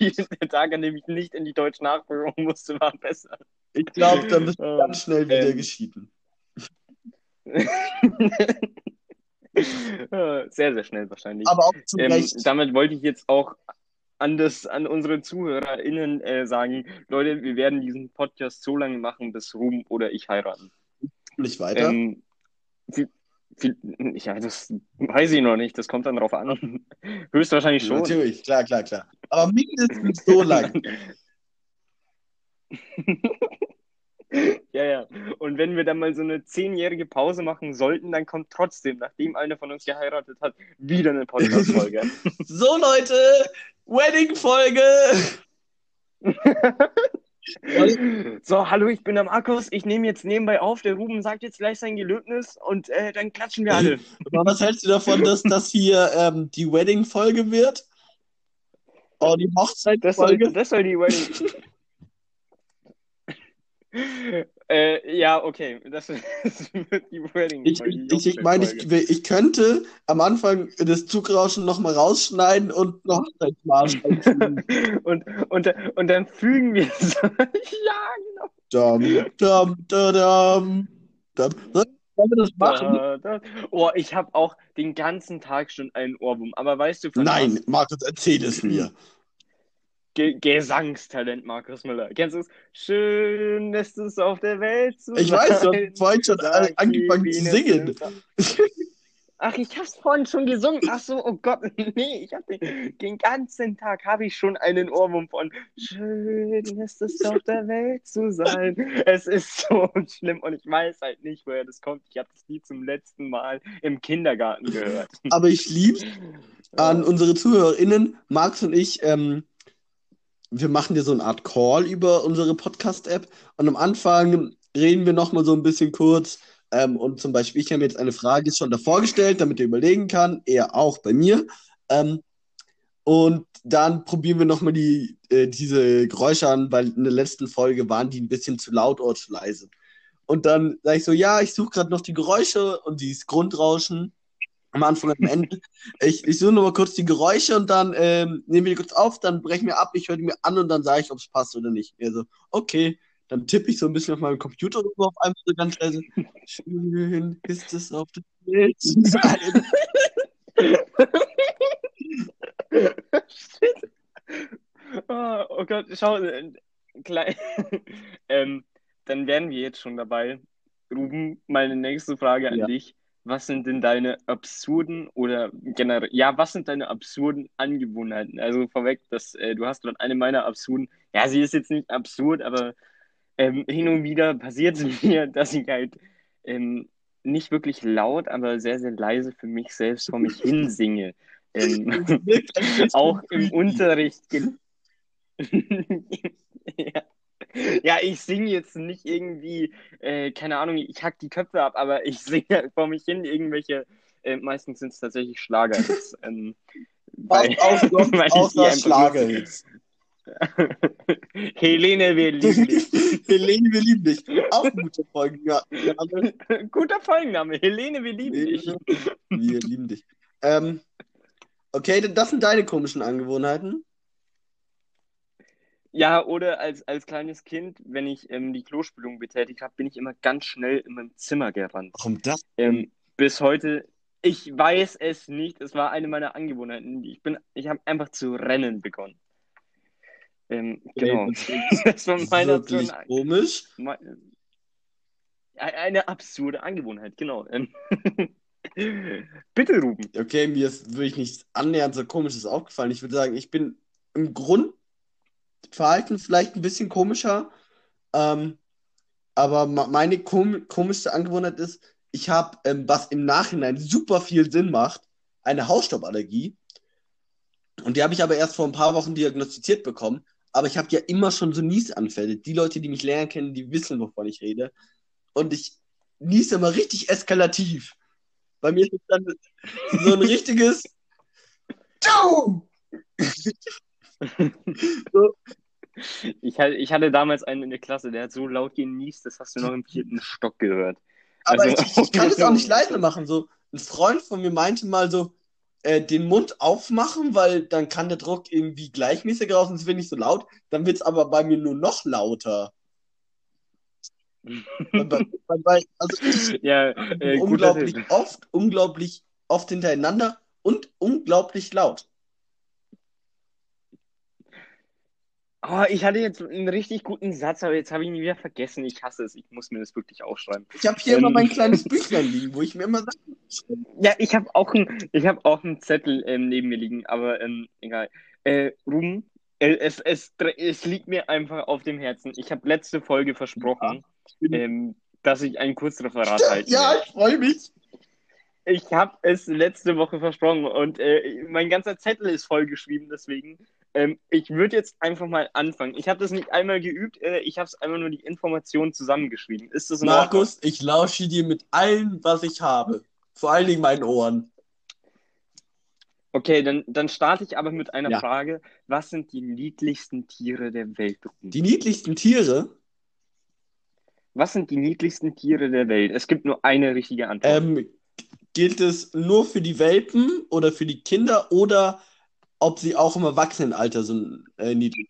die, der Tag, an dem ich nicht in die deutsche Nachprüfung musste, war besser. Ich glaube, dann bist du Ähm, ganz schnell wieder ähm. geschieden. Sehr, sehr schnell wahrscheinlich. Aber auch zu Ähm, Recht. damit wollte ich jetzt auch an, das, an unsere ZuhörerInnen äh, sagen, Leute, wir werden diesen Podcast so lange machen, bis Ruhm oder ich heiraten. Nicht weiter. Ähm, viel, viel, ja, das weiß ich noch nicht, das kommt dann drauf an. Höchstwahrscheinlich schon. Natürlich, klar, klar, klar. Aber mindestens so lang. Ja, ja. Und wenn wir dann mal so eine zehnjährige Pause machen sollten, dann kommt trotzdem, nachdem einer von uns geheiratet hat, wieder eine Podcast-Folge. So, Leute, Wedding-Folge. So, hallo, ich bin der Markus. Ich nehme jetzt nebenbei auf. Der Ruben sagt jetzt gleich sein Gelöbnis und äh, dann klatschen wir alle. Aber was hältst du davon, dass das hier ähm, die Wedding-Folge wird? Oh, die Das soll, Hochzeitsfolge? das soll die Wedding. Äh, ja, okay. Das, das wird die Wedding. Ich, ich, ich meine, ich, ich könnte am Anfang das Zugrauschen nochmal rausschneiden und noch und, und, und dann fügen wir es. ja, genau. Dam, dam, da, dam, dam. Sollen wir das machen? Da, da. Oh, ich habe auch den ganzen Tag schon einen Ohrwurm. Aber weißt du von Nein, was? Markus, erzähl es mir. Ge Gesangstalent, Markus Müller. Kennst du es? Schön ist es auf der Welt zu Ich weiß, du hast vorhin schon angefangen zu singen. Ach, ich hab's vorhin schon gesungen. Ach so, oh Gott, nee, ich hab den, den ganzen Tag habe ich schon einen Ohrwurm von Schön ist es auf der Welt zu sein. Es ist so schlimm und ich weiß halt nicht, woher das kommt. Ich habe das Lied zum letzten Mal im Kindergarten gehört. Aber ich lieb's an unsere ZuhörerInnen, Max und ich, ähm, wir machen dir so eine Art Call über unsere Podcast-App und am Anfang reden wir nochmal so ein bisschen kurz ähm, und zum Beispiel, ich habe mir jetzt eine Frage schon davor gestellt, damit er überlegen kann, er auch bei mir. Ähm, und dann probieren wir nochmal die, äh, diese Geräusche an, weil in der letzten Folge waren die ein bisschen zu laut oder zu leise. Und dann sage ich so, ja, ich suche gerade noch die Geräusche und dieses Grundrauschen am Anfang und am Ende. Ich, ich suche nochmal kurz die Geräusche und dann ähm, nehmen wir die kurz auf, dann brechen wir ab, ich höre die mir an und dann sage ich, ob es passt oder nicht. Er so, okay. Dann tippe ich so ein bisschen auf meinem Computer rüber auf einmal so ganz leise. Schön ist es auf sein. Shit. Oh, oh Gott, schau, äh, klein. ähm, dann wären wir jetzt schon dabei. Ruben, meine nächste Frage an Ja. dich. Was sind denn deine absurden oder generell, ja, was sind deine absurden Angewohnheiten? Also vorweg, dass äh, du hast dort eine meiner absurden, ja, sie ist jetzt nicht absurd, aber ähm, hin und wieder passiert es mir, dass ich halt ähm, nicht wirklich laut, aber sehr, sehr leise für mich selbst vor mich hin singe. Ähm, auch im. Unterricht. ja. ja, ich singe jetzt nicht irgendwie, äh, keine Ahnung, ich hack die Köpfe ab, aber ich singe halt vor mich hin irgendwelche, äh, meistens sind es tatsächlich Schlager. Das, ähm, weil, Auch, auch, weil die einfach Schlager. Helene, wir lieben dich. Helene, wir lieben dich. Auch ein guter Folgenname. Guter Folgenname. Helene, wir lieben dich. Wir lieben dich. Ähm, okay, das sind deine komischen Angewohnheiten. Ja, oder als, als kleines Kind, wenn ich ähm, die Klospülung betätigt habe, bin ich immer ganz schnell in meinem Zimmer gerannt. Warum das? Ähm, bis heute, ich weiß es nicht, es war eine meiner Angewohnheiten. Ich bin, ich habe einfach zu rennen begonnen. Ähm, genau. Das war meine Wirklich absurde, komisch. me- eine absurde Angewohnheit, genau. Ähm, Bitte, Ruben. Okay, mir ist wirklich nichts annähernd so komisches aufgefallen. Ich würde sagen, ich bin im Grundverhalten vielleicht ein bisschen komischer. Ähm, aber meine kom komischste Angewohnheit ist, ich habe, ähm, was im Nachhinein super viel Sinn macht, eine Hausstauballergie. Und die habe ich aber erst vor ein paar Wochen diagnostiziert bekommen. Aber ich habe ja immer schon so Niesanfälle. Die Leute, die mich länger kennen, die wissen, wovon ich rede. Und ich niese immer richtig eskalativ. Bei mir ist es dann so ein richtiges Ciao! Ich hatte, ich hatte damals einen in der Klasse, der hat so laut genießt, das hast du noch im vierten Stock gehört. Aber Also- ich, ich kann es auch nicht leise machen. So, ein Freund von mir meinte mal so, äh, den Mund aufmachen, weil dann kann der Druck irgendwie gleichmäßiger raus und es wird nicht so laut. Dann wird es aber bei mir nur noch lauter. Also ich Ja, äh, unglaublich oft, unglaublich oft hintereinander und unglaublich laut. Oh, ich hatte jetzt einen richtig guten Satz, aber jetzt habe ich ihn wieder vergessen. Ich hasse es. Ich muss mir das wirklich aufschreiben. Ich habe hier Ähm. immer mein kleines Büchlein liegen, wo ich mir immer Sachen schreibe. Ja, ich habe auch, ein, ich hab auch einen Zettel ähm, neben mir liegen, aber ähm, egal. Äh, Ruben, äh, es, es, es liegt mir einfach auf dem Herzen. Ich habe letzte Folge versprochen, ähm, dass ich ein Kurzreferat halten Ja, ich freue mich. Ich habe es letzte Woche versprochen und äh, mein ganzer Zettel ist vollgeschrieben, deswegen. Ähm, ich würde jetzt einfach mal anfangen. Ich habe das nicht einmal geübt, äh, ich habe es einfach nur die Informationen zusammengeschrieben. Ist das Ordnung? Markus, ich lausche dir mit allem, was ich habe. Vor allen Dingen meinen Ohren. Okay, dann, dann starte ich aber mit einer Ja. Frage. Was sind die niedlichsten Tiere der Welt? Die niedlichsten Tiere, Was sind die niedlichsten Tiere der Welt? Es gibt nur eine richtige Antwort. ähm, gilt es nur für die Welpen oder für die Kinder oder ob sie auch im Erwachsenenalter sind äh, niedlich?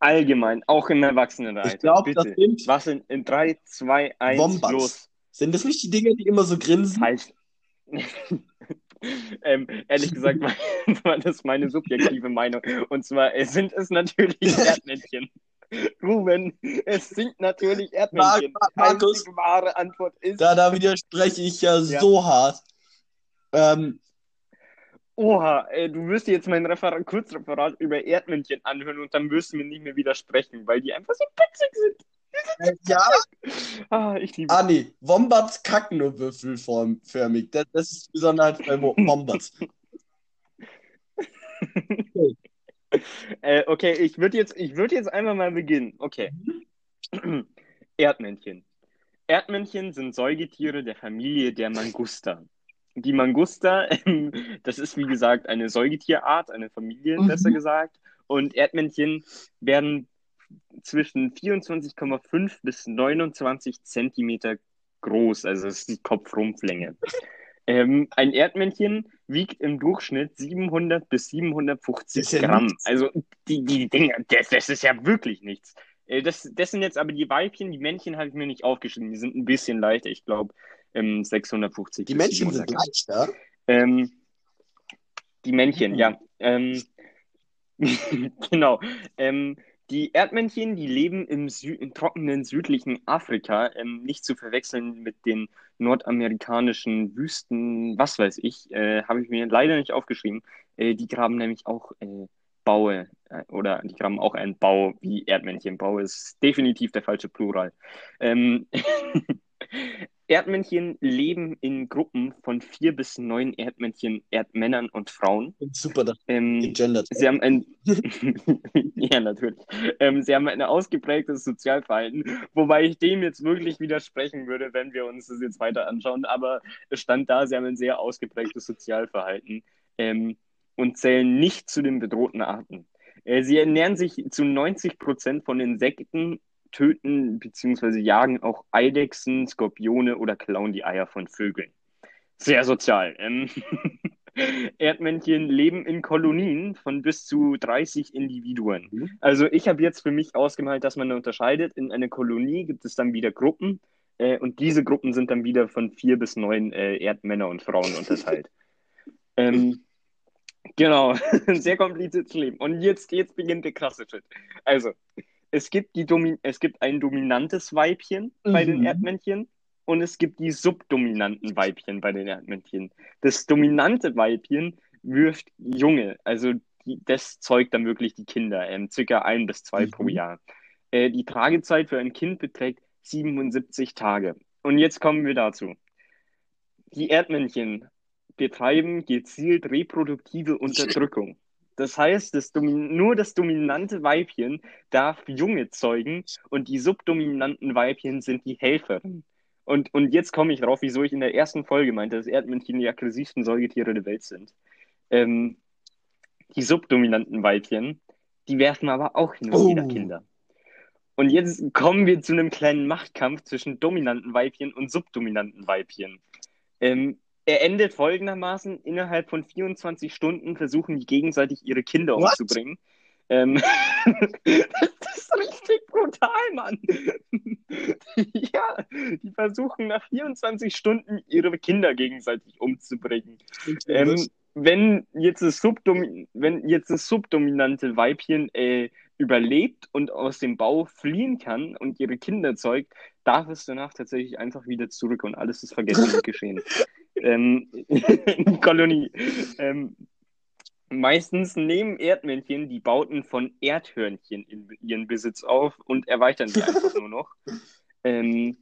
Allgemein, auch im Erwachsenenalter. Ich glaube, das sind Was sind in 3, 2, 1, Wombats. los? Sind das nicht die Dinger, die immer so grinsen? Falsch. ähm, ehrlich gesagt war das meine subjektive Meinung. Und zwar sind es natürlich Erdmännchen. Ruben, es sind natürlich Erdmännchen. Markus, Die wahre Antwort ist. Da, da widerspreche ich ja, ja. so hart. Ähm, Oha, ey, du wirst dir jetzt mein Referat, Kurzreferat über Erdmännchen anhören und dann wirst du mir nicht mehr widersprechen, weil die einfach so putzig sind. Ja. Ah, ich liebe Ah, nee. Wombats kacken nur würfelförmig. Das, das ist die Besonderheit bei Wombats. okay. äh, okay, ich würde jetzt, würd jetzt einmal mal beginnen. Okay. Erdmännchen. Erdmännchen sind Säugetiere der Familie der Mangusta. Die Mangusta, ähm, das ist wie gesagt eine Säugetierart, eine Familie mhm. besser gesagt. Und Erdmännchen werden zwischen 24,5 bis 29 Zentimeter groß, also das ist die Kopfrumpflänge. ähm, ein Erdmännchen wiegt im Durchschnitt 700 bis 750 ja Gramm. Nichts. Also die, die Dinger, das, das ist ja wirklich nichts. Äh, das, das sind jetzt aber die Weibchen, die Männchen habe ich mir nicht aufgeschrieben. Die sind ein bisschen leichter, ich glaube ähm, 650. Die Männchen sind leichter? Ähm, die Männchen, mhm. ja. Ähm, genau. Ähm, die Erdmännchen, die leben im, Sü im trockenen südlichen Afrika, ähm, nicht zu verwechseln mit den nordamerikanischen Wüsten, was weiß ich, äh, habe ich mir leider nicht aufgeschrieben. Äh, die graben nämlich auch äh, Baue äh, oder die graben auch einen Bau wie Erdmännchen. Bau ist definitiv der falsche Plural. Ähm, Erdmännchen leben in Gruppen von vier bis neun Erdmännchen, Erdmännern und Frauen. Super, das ähm, gegendert. Sie haben ein, ja natürlich, ähm, sie haben ein ausgeprägtes Sozialverhalten, wobei ich dem jetzt wirklich widersprechen würde, wenn wir uns das jetzt weiter anschauen. Aber es stand da, sie haben ein sehr ausgeprägtes Sozialverhalten ähm, und zählen nicht zu den bedrohten Arten. Äh, sie ernähren sich zu 90 Prozent von Insekten töten bzw. jagen auch Eidechsen, Skorpione oder klauen die Eier von Vögeln. Sehr sozial. Ähm, Erdmännchen leben in Kolonien von bis zu 30 Individuen. Mhm. Also ich habe jetzt für mich ausgemalt, dass man unterscheidet. In einer Kolonie gibt es dann wieder Gruppen äh, und diese Gruppen sind dann wieder von vier bis neun äh, Erdmänner und Frauen unterteilt. ähm, genau, sehr kompliziertes Leben. Und jetzt, jetzt beginnt der krasse Shit. Also, es gibt, die Domin es gibt ein dominantes Weibchen mhm. bei den mhm. Erdmännchen und es gibt die subdominanten Weibchen bei den Erdmännchen. Das dominante Weibchen wirft Junge, also die, das zeugt dann wirklich die Kinder, ähm, circa ein bis zwei mhm. pro Jahr. Äh, die Tragezeit für ein Kind beträgt 77 Tage. Und jetzt kommen wir dazu. Die Erdmännchen betreiben gezielt reproduktive Unterdrückung. Das heißt, das nur das dominante Weibchen darf Junge zeugen und die subdominanten Weibchen sind die Helferinnen. Und, und jetzt komme ich drauf, wieso ich in der ersten Folge meinte, dass Erdmännchen die aggressivsten Säugetiere der Welt sind. Ähm, die subdominanten Weibchen, die werfen aber auch hin und wieder oh. Kinder. Und jetzt kommen wir zu einem kleinen Machtkampf zwischen dominanten Weibchen und subdominanten Weibchen. Ähm, er endet folgendermaßen: Innerhalb von 24 Stunden versuchen die gegenseitig ihre Kinder What? umzubringen. Ähm, das ist richtig brutal, Mann. ja, die versuchen nach 24 Stunden ihre Kinder gegenseitig umzubringen. Ähm, wenn, jetzt das Subdomin wenn jetzt das subdominante Weibchen äh, überlebt und aus dem Bau fliehen kann und ihre Kinder zeugt, darf es danach tatsächlich einfach wieder zurück und alles ist vergessen und geschehen ähm, Kolonie. Ähm, meistens nehmen Erdmännchen die Bauten von Erdhörnchen in ihren Besitz auf und erweitern sie einfach nur noch. Ähm,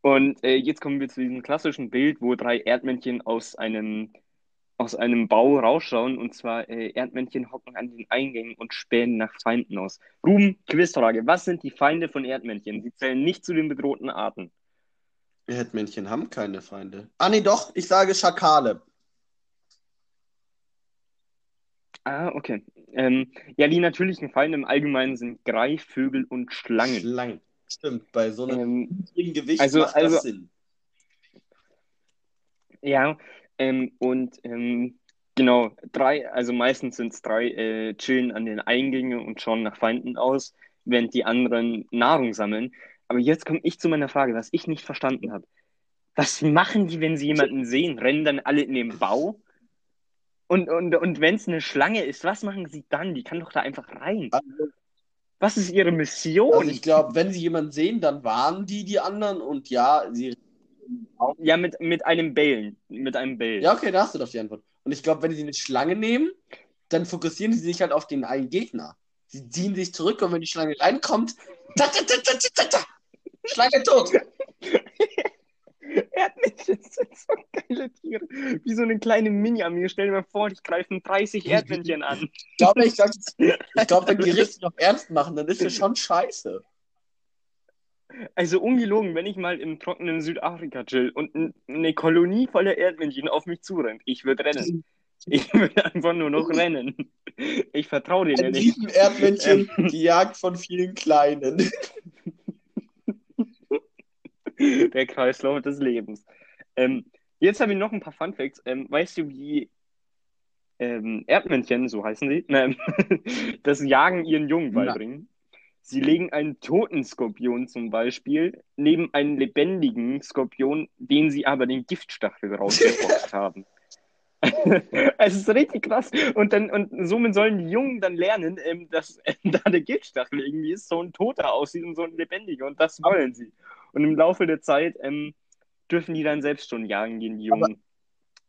und äh, jetzt kommen wir zu diesem klassischen Bild, wo drei Erdmännchen aus einem, aus einem Bau rausschauen. Und zwar äh, Erdmännchen hocken an den Eingängen und spähen nach Feinden aus. Ruben, Quizfrage. Was sind die Feinde von Erdmännchen? Sie zählen nicht zu den bedrohten Arten. Erdmännchen haben keine Feinde. Ah, nee, doch, ich sage Schakale. Ah, okay. Ähm, ja, die natürlichen Feinde im Allgemeinen sind Greifvögel und Schlangen. Schlangen. Stimmt, bei so einem ähm, Gewicht also, macht also, das Sinn. Ja, ähm, und ähm, genau, drei, also meistens sind es drei, äh, chillen an den Eingängen und schauen nach Feinden aus, während die anderen Nahrung sammeln. Aber jetzt komme ich zu meiner Frage, was ich nicht verstanden habe. Was machen die, wenn sie jemanden sehen? Rennen dann alle in den Bau? Und, und, und wenn es eine Schlange ist, was machen sie dann? Die kann doch da einfach rein. Also, Was ist ihre Mission? also ich glaube, wenn sie jemanden sehen, dann warnen die die anderen und ja, sie. Ja, mit, mit einem Bellen. Mit einem Bellen. Ja, okay, da hast du doch die Antwort. Und ich glaube, wenn sie eine Schlange nehmen, dann fokussieren sie sich halt auf den einen Gegner. Sie ziehen sich zurück und wenn die Schlange reinkommt, ta, ta, ta, ta, ta, ta, ta, Schlange tot. Erdmännchen sind so geile Tiere. Wie so eine kleine Mini-Armee. Stell dir mal vor, ich greifen 30 Erdmännchen an. Ich glaube, ich, glaub, ich glaub, wenn die richtig noch ernst machen, dann ist das schon scheiße. Also ungelogen, wenn ich mal im trockenen Südafrika chill und eine Kolonie voller Erdmännchen auf mich zurennt, ich würde rennen. Ich würde einfach nur noch rennen. Ich vertraue denen Ein nicht. Erdmännchen, die Jagd von vielen Kleinen. Der Kreislauf des Lebens. Ähm, jetzt habe ich noch ein paar Fun Facts. Ähm, weißt du, wie ähm, Erdmännchen, so heißen sie, ähm, das Jagen ihren Jungen beibringen? Sie legen einen toten Skorpion zum Beispiel neben einen lebendigen Skorpion, den sie aber den Giftstachel rausgeboxt haben. Es ist richtig krass. Und, dann, und somit sollen die Jungen dann lernen, ähm, dass äh, da der Giftstachel irgendwie ist, so ein toter aussieht und so ein lebendiger. Und das wollen sie. Und im Laufe der Zeit ähm, dürfen die dann selbst schon jagen gehen, die Jungen.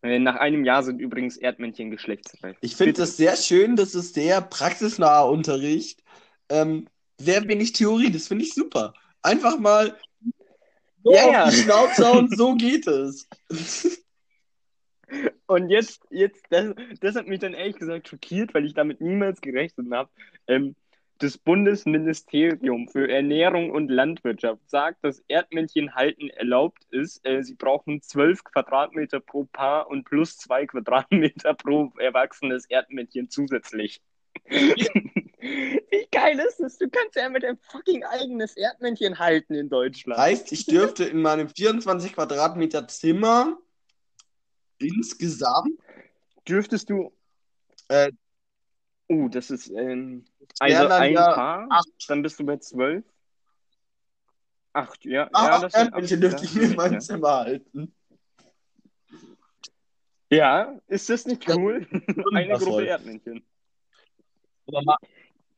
Äh, Nach einem Jahr sind übrigens Erdmännchen geschlechtsreif. Ich finde das sehr schön, das ist sehr praxisnaher Unterricht. Ähm, sehr wenig Theorie, das finde ich super. Einfach mal so Ja, auf ja. die Schnauze und so geht es. Und jetzt, jetzt das, das hat mich dann ehrlich gesagt schockiert, weil ich damit niemals gerechnet habe. Ähm, das Bundesministerium für Ernährung und Landwirtschaft sagt, dass Erdmännchenhalten erlaubt ist. Äh, sie brauchen 12 Quadratmeter pro Paar und plus 2 Quadratmeter pro erwachsenes Erdmännchen zusätzlich. Wie geil ist das? Du kannst ja mit deinem fucking eigenes Erdmännchen halten in Deutschland. Heißt, ich dürfte in meinem 24 Quadratmeter Zimmer insgesamt Dürftest du. Äh, Oh, das ist. Ähm, also ein ja Paar, acht. dann bist du bei zwölf. Acht, ja. ja acht das Erdmännchen acht, dürfte ich mir in meinem ja. Zimmer halten. ja, ist das nicht Das cool? Eine wundervoll. Gruppe Erdmännchen.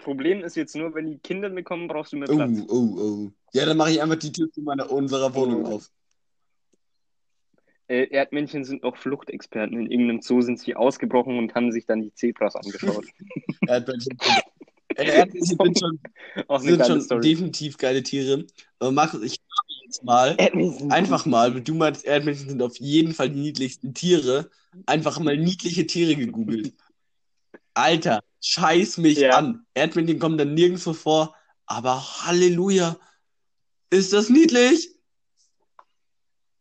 Problem ist jetzt nur, wenn die Kinder bekommen, brauchst du mehr Oh, Platz. oh, oh. Ja, dann mache ich einfach die Tür zu meiner, unserer Wohnung Oh. auf. Äh, Erdmännchen sind auch Fluchtexperten. In irgendeinem Zoo sind sie ausgebrochen und haben sich dann die Zebras angeschaut. Erdmännchen. Erdmännchen sind schon, sind schon Story. definitiv geile Tiere. Aber Markus, ich jetzt mal, einfach mal, du meinst, Erdmännchen sind auf jeden Fall die niedlichsten Tiere, einfach mal niedliche Tiere gegoogelt. Alter, scheiß mich Ja. an. Erdmännchen kommen dann nirgendwo vor, aber Halleluja, ist das niedlich?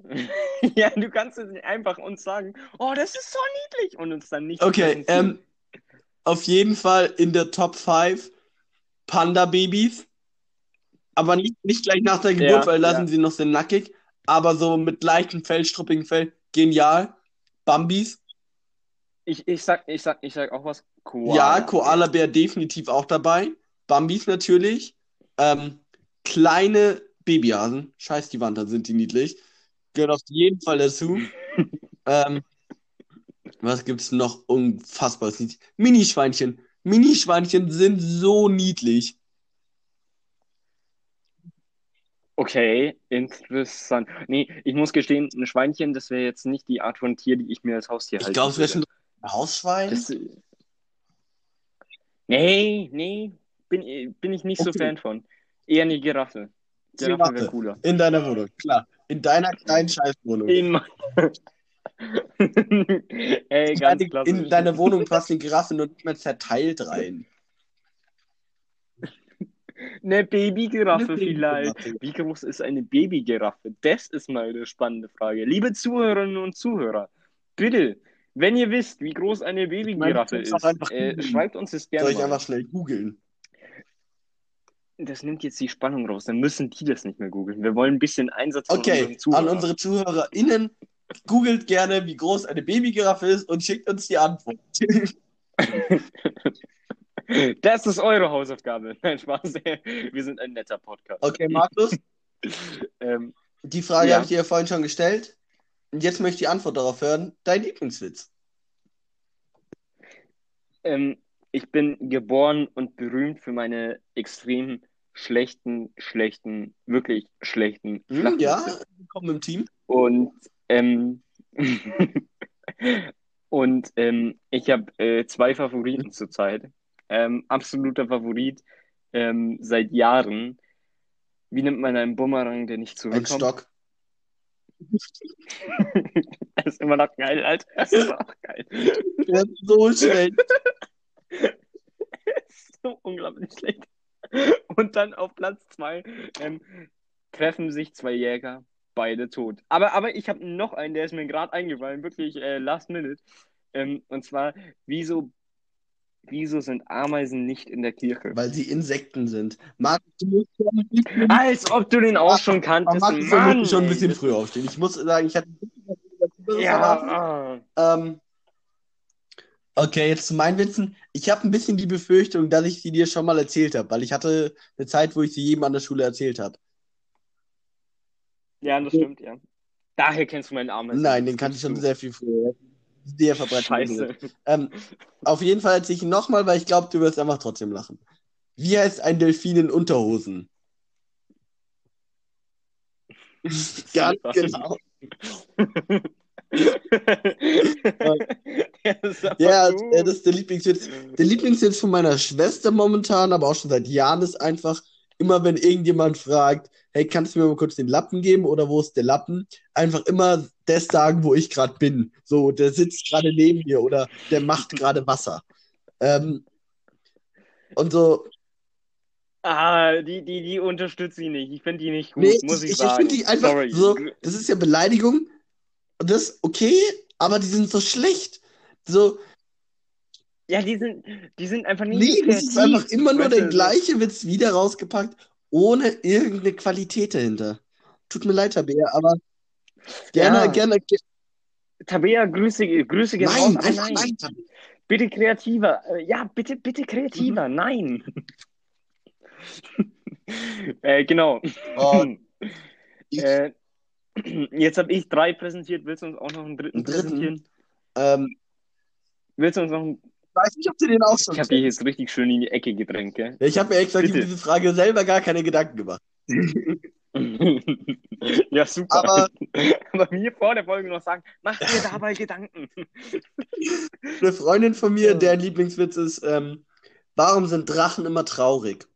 Ja, du kannst es nicht einfach uns sagen, oh, das ist so niedlich und uns dann nicht Okay, ähm, auf jeden Fall in der Top 5 Panda-Babys. Aber nicht, nicht gleich nach der Geburt, Ja, weil lassen ja. sie noch sehr nackig. Aber so mit leichtem Fell, struppigem Fell. Genial. Bambis. Ich, ich, sag, ich, sag, ich sag auch was. Koala. Ja, Koala-Bär definitiv auch dabei. Bambis natürlich. Ähm, kleine Babyhasen. Scheiß die Wand, dann sind die niedlich. Gehört auf jeden Fall dazu. ähm, was gibt's noch unfassbares? Minischweinchen. Minischweinchen sind so niedlich. Okay, interessant. Nee, ich muss gestehen, ein Schweinchen, das wäre jetzt nicht die Art von Tier, die ich mir als Haustier Ich halten glaube, es wäre schon Hausschwein. Das, nee, nee, bin, bin ich nicht so Okay. Fan von. Eher eine Giraffe. Giraffe wäre cooler. In deiner Wohnung, klar. In deiner kleinen Scheißwohnung. In Ey, ganz in, klassisch. in deine Wohnung passt die Giraffe nur nicht mehr zerteilt rein. Eine Babygiraffe Eine vielleicht. Wie groß ist eine Babygiraffe? Das ist mal eine spannende Frage. Liebe Zuhörerinnen und Zuhörer, bitte, wenn ihr wisst, wie groß eine Babygiraffe ist, äh, schreibt uns das gerne Soll ich mal. einfach schnell googeln? Das nimmt jetzt die Spannung raus. Dann müssen die das nicht mehr googeln. Wir wollen ein bisschen Einsatz von Okay, unseren Zuhörern. an unsere ZuhörerInnen, googelt gerne, wie groß eine Babygiraffe ist und schickt uns die Antwort. Das ist eure Hausaufgabe. Nein, Spaß. Wir sind ein netter Podcast. Okay, Markus, Ähm, die Frage Ja. habe ich dir ja vorhin schon gestellt. Und jetzt möchte ich die Antwort darauf hören. Dein Lieblingswitz. Ähm, ich bin geboren und berühmt für meine extrem schlechten, schlechten, wirklich schlechten hm, Ja, willkommen im Team. Und, ähm, und ähm, ich habe äh, zwei Favoriten zurzeit. Ähm, absoluter Favorit ähm, seit Jahren. Wie nimmt man einen Bumerang, der nicht zurückkommt? Ein Stock. das ist immer noch geil, Alter. Das ist auch geil. Ist so schlecht. so unglaublich schlecht. Und dann auf Platz zwei ähm, treffen sich zwei Jäger, beide tot. Aber, aber ich habe noch einen, der ist mir gerade eingefallen, wirklich äh, last minute. Ähm, und zwar, wieso, wieso sind Ameisen nicht in der Kirche? Weil sie Insekten sind. Marc, du musst Als ob du den auch schon kanntest. Marc, Mann, schon ein bisschen früher aufstehen. Ich muss sagen, ich hatte ja. Ähm, Okay, jetzt zu meinen Witzen. Ich habe ein bisschen die Befürchtung, dass ich sie dir schon mal erzählt habe, weil ich hatte eine Zeit, wo ich sie jedem an der Schule erzählt habe. Ja, das stimmt, ja. Daher kennst du meinen Arm. Nein, den kannte ich schon sehr viel früher. Sehr verbreitet. Scheiße. Ähm, auf jeden Fall erzähle ich nochmal, weil ich glaube, du wirst einfach trotzdem lachen. Wie heißt ein Delfin in Unterhosen? Ganz genau. ja, gut. das ist der Lieblingswitz. Der Lieblingswitz von meiner Schwester momentan, aber auch schon seit Jahren ist einfach, immer wenn irgendjemand fragt, hey, kannst du mir mal kurz den Lappen geben oder wo ist der Lappen? Einfach immer das sagen, wo ich gerade bin. So, der sitzt gerade neben mir oder der macht gerade Wasser. Ähm, und so. Ah, die, die, die unterstütze ich nicht. Ich finde die nicht gut, nee, muss ich, ich sagen. Ich finde die einfach Sorry. so, das ist ja Beleidigung, das ist okay, aber die sind so schlecht. So. Ja, die sind, die sind einfach nicht. Nee, das ist einfach immer nur der gleiche Witz wieder rausgepackt, ohne irgendeine Qualität dahinter. Tut mir leid, Tabea, aber gerne, ja. gerne. Tabea, Grüße, Grüße gerne nein, raus. Nein, nein, nein. Bitte kreativer. Äh, ja, bitte, bitte kreativer. Mhm. Nein. äh, genau. Oh. äh, Jetzt habe ich drei präsentiert. Willst du uns auch noch einen dritten, dritten? präsentieren? Ähm, Willst du uns noch einen. Ich weiß nicht, ob du den auch schon Ich habe dich jetzt richtig schön in die Ecke gedrängt, gell? Ja, ich habe mir extra über diese Frage selber gar keine Gedanken gemacht. ja, super. Aber, Aber mir vor der Folge noch sagen, mach dir dabei Gedanken. Eine Freundin von mir, deren Lieblingswitz ist, ähm, warum sind Drachen immer traurig?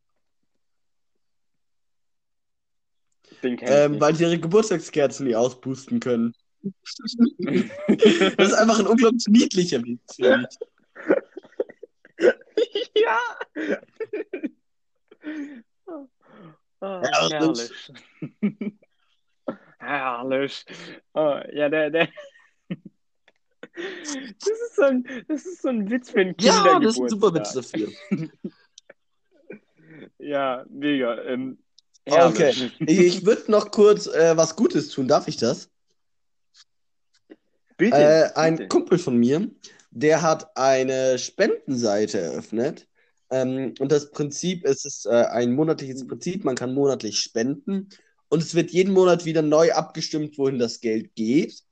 Ähm, weil sie ihre Geburtstagskerzen nicht auspusten können. das ist einfach ein unglaublich niedlicher Witz. ja. Oh, herrlich. herrlich. Oh, ja, der, der. Das ist, so ein, das ist so ein Witz für ein Kind. Ja, das ist ein super Witz dafür. ja, mega. Ähm, Okay, ich würde noch kurz äh, was Gutes tun. Darf ich das? Bitte, äh, ein bitte. Kumpel von mir, der hat eine Spendenseite eröffnet. Ähm, und das Prinzip ist, ist äh, ein monatliches Prinzip. Man kann monatlich spenden. Und es wird jeden Monat wieder neu abgestimmt, wohin das Geld geht.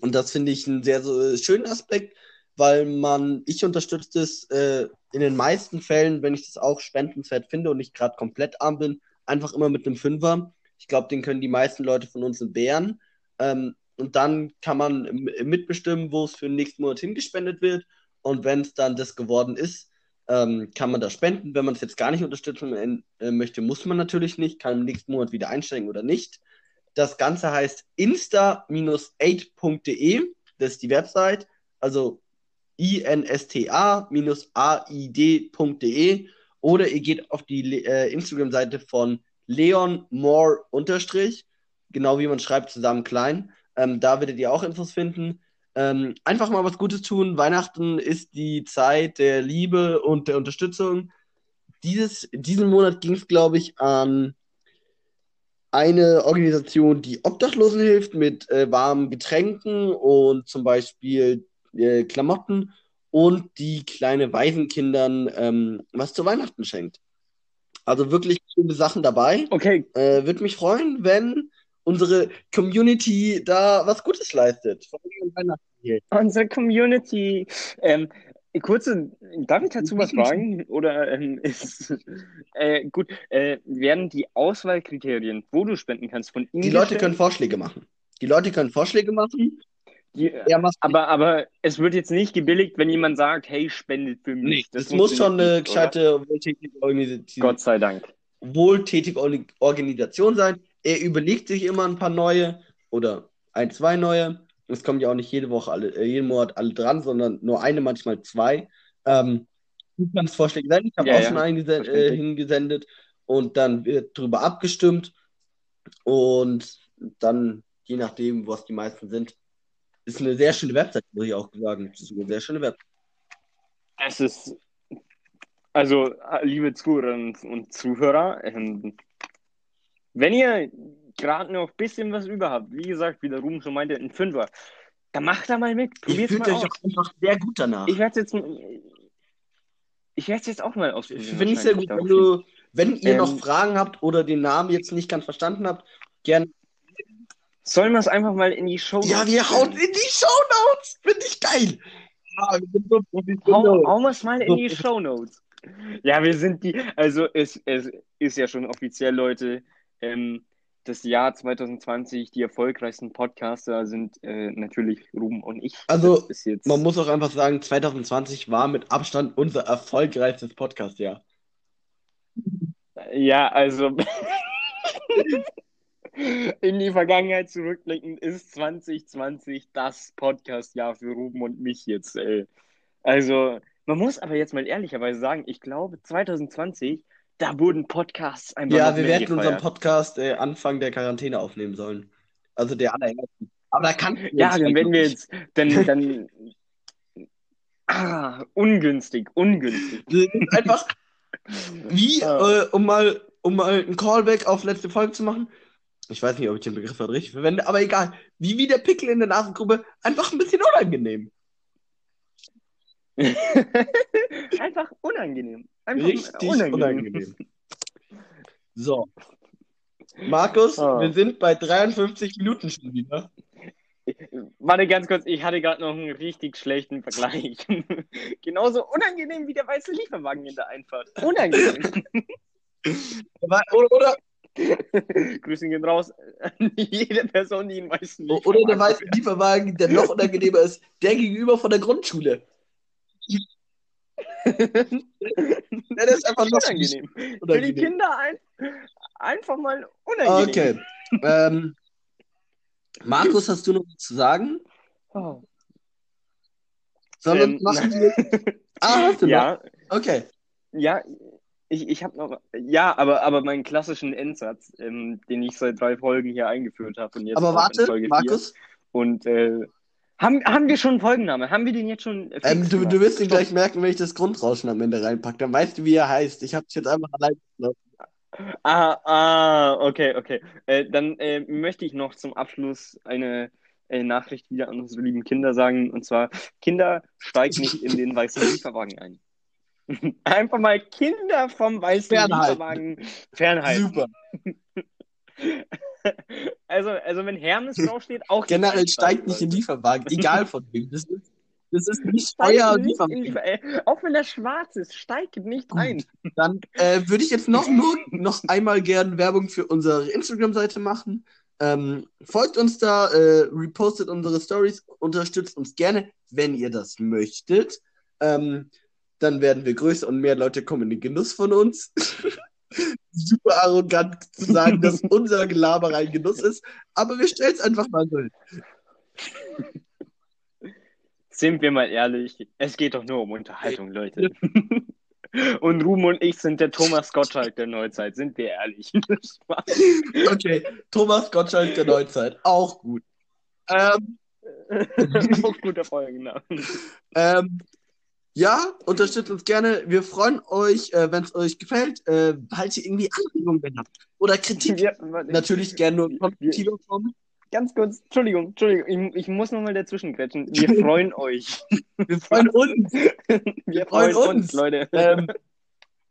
Und das finde ich einen sehr so, schönen Aspekt, weil man, ich unterstütze es äh, in den meisten Fällen, wenn ich das auch spendenswert finde und ich gerade komplett arm bin, einfach immer mit einem Fünfer. Ich glaube, den können die meisten Leute von uns entbehren. Ähm, und dann kann man mitbestimmen, wo es für den nächsten Monat hingespendet wird. Und wenn es dann das geworden ist, ähm, kann man das spenden. Wenn man es jetzt gar nicht unterstützen äh, möchte, muss man natürlich nicht, kann im nächsten Monat wieder einsteigen oder nicht. Das Ganze heißt insta-8.de, das ist die Website, also insta-aid.de oder ihr geht auf die äh, Instagram-Seite von Leon Moore unterstrich, genau wie man schreibt, zusammen klein. Ähm, da werdet ihr auch Infos finden. Ähm, einfach mal was Gutes tun. Weihnachten ist die Zeit der Liebe und der Unterstützung. Dieses, diesen Monat ging es, glaube ich, an eine Organisation, die Obdachlosen hilft mit äh, warmen Getränken und zum Beispiel äh, Klamotten und die kleine Waisenkindern ähm, was zu Weihnachten schenkt. Also wirklich schöne Sachen dabei. Okay. Äh, Würde mich freuen, wenn unsere Community da was Gutes leistet. Unsere Community. Ähm, Kurze, darf ich dazu was fragen? Oder ähm, ist äh, gut, äh, werden die Auswahlkriterien, wo du spenden kannst, von ihnen Die Leute können Vorschläge machen. Die Leute können Vorschläge machen. Die, Er aber, aber es wird jetzt nicht gebilligt, wenn jemand sagt, hey, spendet für mich. Nee, Das es muss schon eine gescheite, wohltätige Organisation, Gott sei Dank. wohltätige Org- Organisation sein. Er überlegt sich immer ein paar neue oder ein, zwei neue. Es kommen ja auch nicht jede Woche alle, äh, jeden Monat alle dran, sondern nur eine, manchmal zwei. Ähm, Vorschläge senden. Ich habe Ja, auch ja, schon einen äh, hingesendet und dann wird darüber abgestimmt und dann, je nachdem, was die meisten sind, ist eine sehr schöne Website, muss ich auch sagen. Es ist eine sehr schöne Website. Es ist, also, liebe Zuhörerinnen und Zuhörer, ähm, wenn ihr gerade noch ein bisschen was über habt, wie gesagt, wie der Ruhm schon meinte, ein Fünfer, dann macht da mal mit. Fühlt mal euch aus. auch einfach sehr gut danach. Ich werde jetzt, ich werde jetzt auch mal ausprobieren. Finde ich sehr gut. Wenn, du, wenn ihr Ähm, noch Fragen habt oder den Namen jetzt nicht ganz verstanden habt, gerne. Sollen wir es einfach mal in die Show Ja, wir hauen in die Shownotes. Finde ich geil. Ja, wir sind so Hau, professionell. hauen wir es mal in die Show Notes. Ja, wir sind die, also es, es ist ja schon offiziell, Leute, ähm, das Jahr 2020, die erfolgreichsten Podcaster sind äh, natürlich Ruben und ich. Also, Man muss auch einfach sagen, 2020 war mit Abstand unser erfolgreichstes Podcast-Jahr. ja, also in die Vergangenheit zurückblickend ist 2020 das Podcast-Jahr für Ruben und mich jetzt. Ey. Also, man muss aber jetzt mal ehrlicherweise sagen, ich glaube 2020, da wurden Podcasts einfach Ja, wir werden unseren gefeiert. Podcast äh, Anfang der Quarantäne aufnehmen sollen. Also der allerersten. Aber da kann Ja, dann werden wir jetzt, dann, dann, ah, ungünstig, ungünstig. Einfach wie, äh, um mal, um mal ein Callback auf letzte Folge zu machen. Ich weiß nicht, ob ich den Begriff heute richtig verwende, aber egal. Wie wie der Pickel in der Nasengrube, einfach ein bisschen unangenehm. Einfach unangenehm. Einfach Richtig unangenehm. unangenehm. So. Markus, Ah. wir sind bei 53 Minuten schon wieder. Warte ganz kurz, ich hatte gerade noch einen richtig schlechten Vergleich. Genauso unangenehm wie der weiße Lieferwagen in der Einfahrt. Unangenehm. Oder, oder, Grüße gehen raus an jede Person, die einen weißen oder der weiße Lieferwagen, der noch unangenehmer ist, der gegenüber von der Grundschule. Ja, der ist einfach noch unangenehm. Für die unangenehm. Kinder ein, einfach mal unangenehm. Okay. Ähm, Markus, hast du noch was zu sagen? Oh. Sollen Ähm, wir machen wir? Ah, hast du noch? Ja, Okay. ja, ich, ich habe noch, ja, aber, aber meinen klassischen Endsatz, ähm, den ich seit drei Folgen hier eingeführt habe und jetzt Aber warte. Markus, Und äh, haben, haben wir schon einen Folgenname? Haben wir den jetzt schon äh, fix ähm, du, gemacht? du wirst ihn Stopp. gleich merken, wenn ich das Grundrauschen am Ende reinpacke. Dann weißt du, wie er heißt. Ich habe es jetzt einfach allein gelassen. Ah, ah, okay, okay. Äh, dann äh, möchte ich noch zum Abschluss eine äh, Nachricht wieder an unsere lieben Kinder sagen. Und zwar, Kinder, steigt nicht in den weißen Lieferwagen ein. Einfach mal Kinder vom weißen Fernhalten. Lieferwagen fernhalten. Super. Also, also wenn Hermes draufsteht, auch Generell steigt nicht in Lieferwagen, egal von wem. Das ist, das ist nicht euer Lieferwagen. Liefer äh, auch wenn der schwarz ist, steigt nicht Gut. ein. Dann äh, würde ich jetzt noch nur noch einmal gern Werbung für unsere Instagram-Seite machen. Ähm, folgt uns da, äh, repostet unsere Stories, unterstützt uns gerne, wenn ihr das möchtet. Ähm, dann werden wir größer und mehr Leute kommen in den Genuss von uns. Super arrogant zu sagen, dass unser Gelaber ein Genuss ist, aber wir stellen es einfach mal so hin. Sind wir mal ehrlich, es geht doch nur um Unterhaltung, Leute. Und Ruben und ich sind der Thomas Gottschalk der Neuzeit, sind wir ehrlich. Okay, Thomas Gottschalk der Neuzeit, auch gut. Ähm, Auch guter Folgenname. Ähm, ja, unterstützt uns gerne. Wir freuen euch, äh, wenn es euch gefällt, äh, falls ihr irgendwie Anregungen habt oder Kritik. Warte, Natürlich gerne nur in konstruktiver Form. ganz kurz, Entschuldigung, Entschuldigung, ich, ich muss nochmal dazwischen grätschen. Wir freuen euch. Wir freuen uns. Wir freuen freuen uns, uns. Leute. Ähm,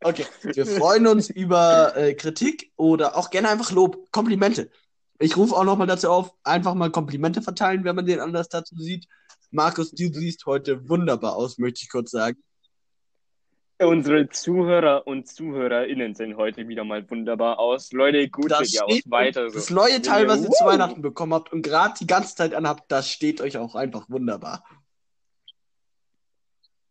okay, wir freuen uns über äh, Kritik oder auch gerne einfach Lob, Komplimente. Ich rufe auch nochmal dazu auf, einfach mal Komplimente verteilen, wenn man den anders dazu sieht. Markus, du siehst heute wunderbar aus, möchte ich kurz sagen. Unsere Zuhörer und Zuhörerinnen sehen heute wieder mal wunderbar aus. Leute, gut Das, seht ihr aus. steht, Weiter so. das neue Teil, was ihr zu Weihnachten bekommen habt und gerade die ganze Zeit anhabt, das steht euch auch einfach wunderbar.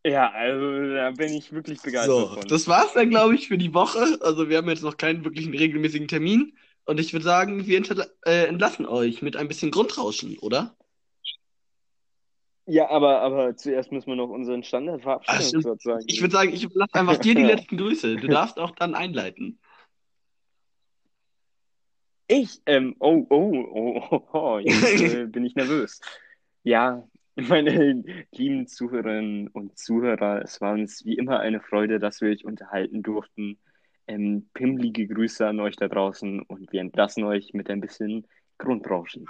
Ja, also da bin ich wirklich begeistert So, von. das war's dann, glaube ich, für die Woche. Also wir haben jetzt noch keinen wirklichen regelmäßigen Termin. Und ich würde sagen, wir äh, entlassen euch mit ein bisschen Grundrauschen, oder? Ja, aber, aber zuerst müssen wir noch unseren Ach, Standard-Verabschiedungssatz sagen. Ich würde sagen, ich lasse einfach dir die letzten Grüße. Du darfst auch dann einleiten. Ich, ähm, oh, oh, oh, oh, oh jetzt äh, bin ich nervös. Ja, meine lieben Zuhörerinnen und Zuhörer, es war uns wie immer eine Freude, dass wir euch unterhalten durften. Ähm, pimmlige Grüße an euch da draußen und wir entlassen euch mit ein bisschen Grundrauschen.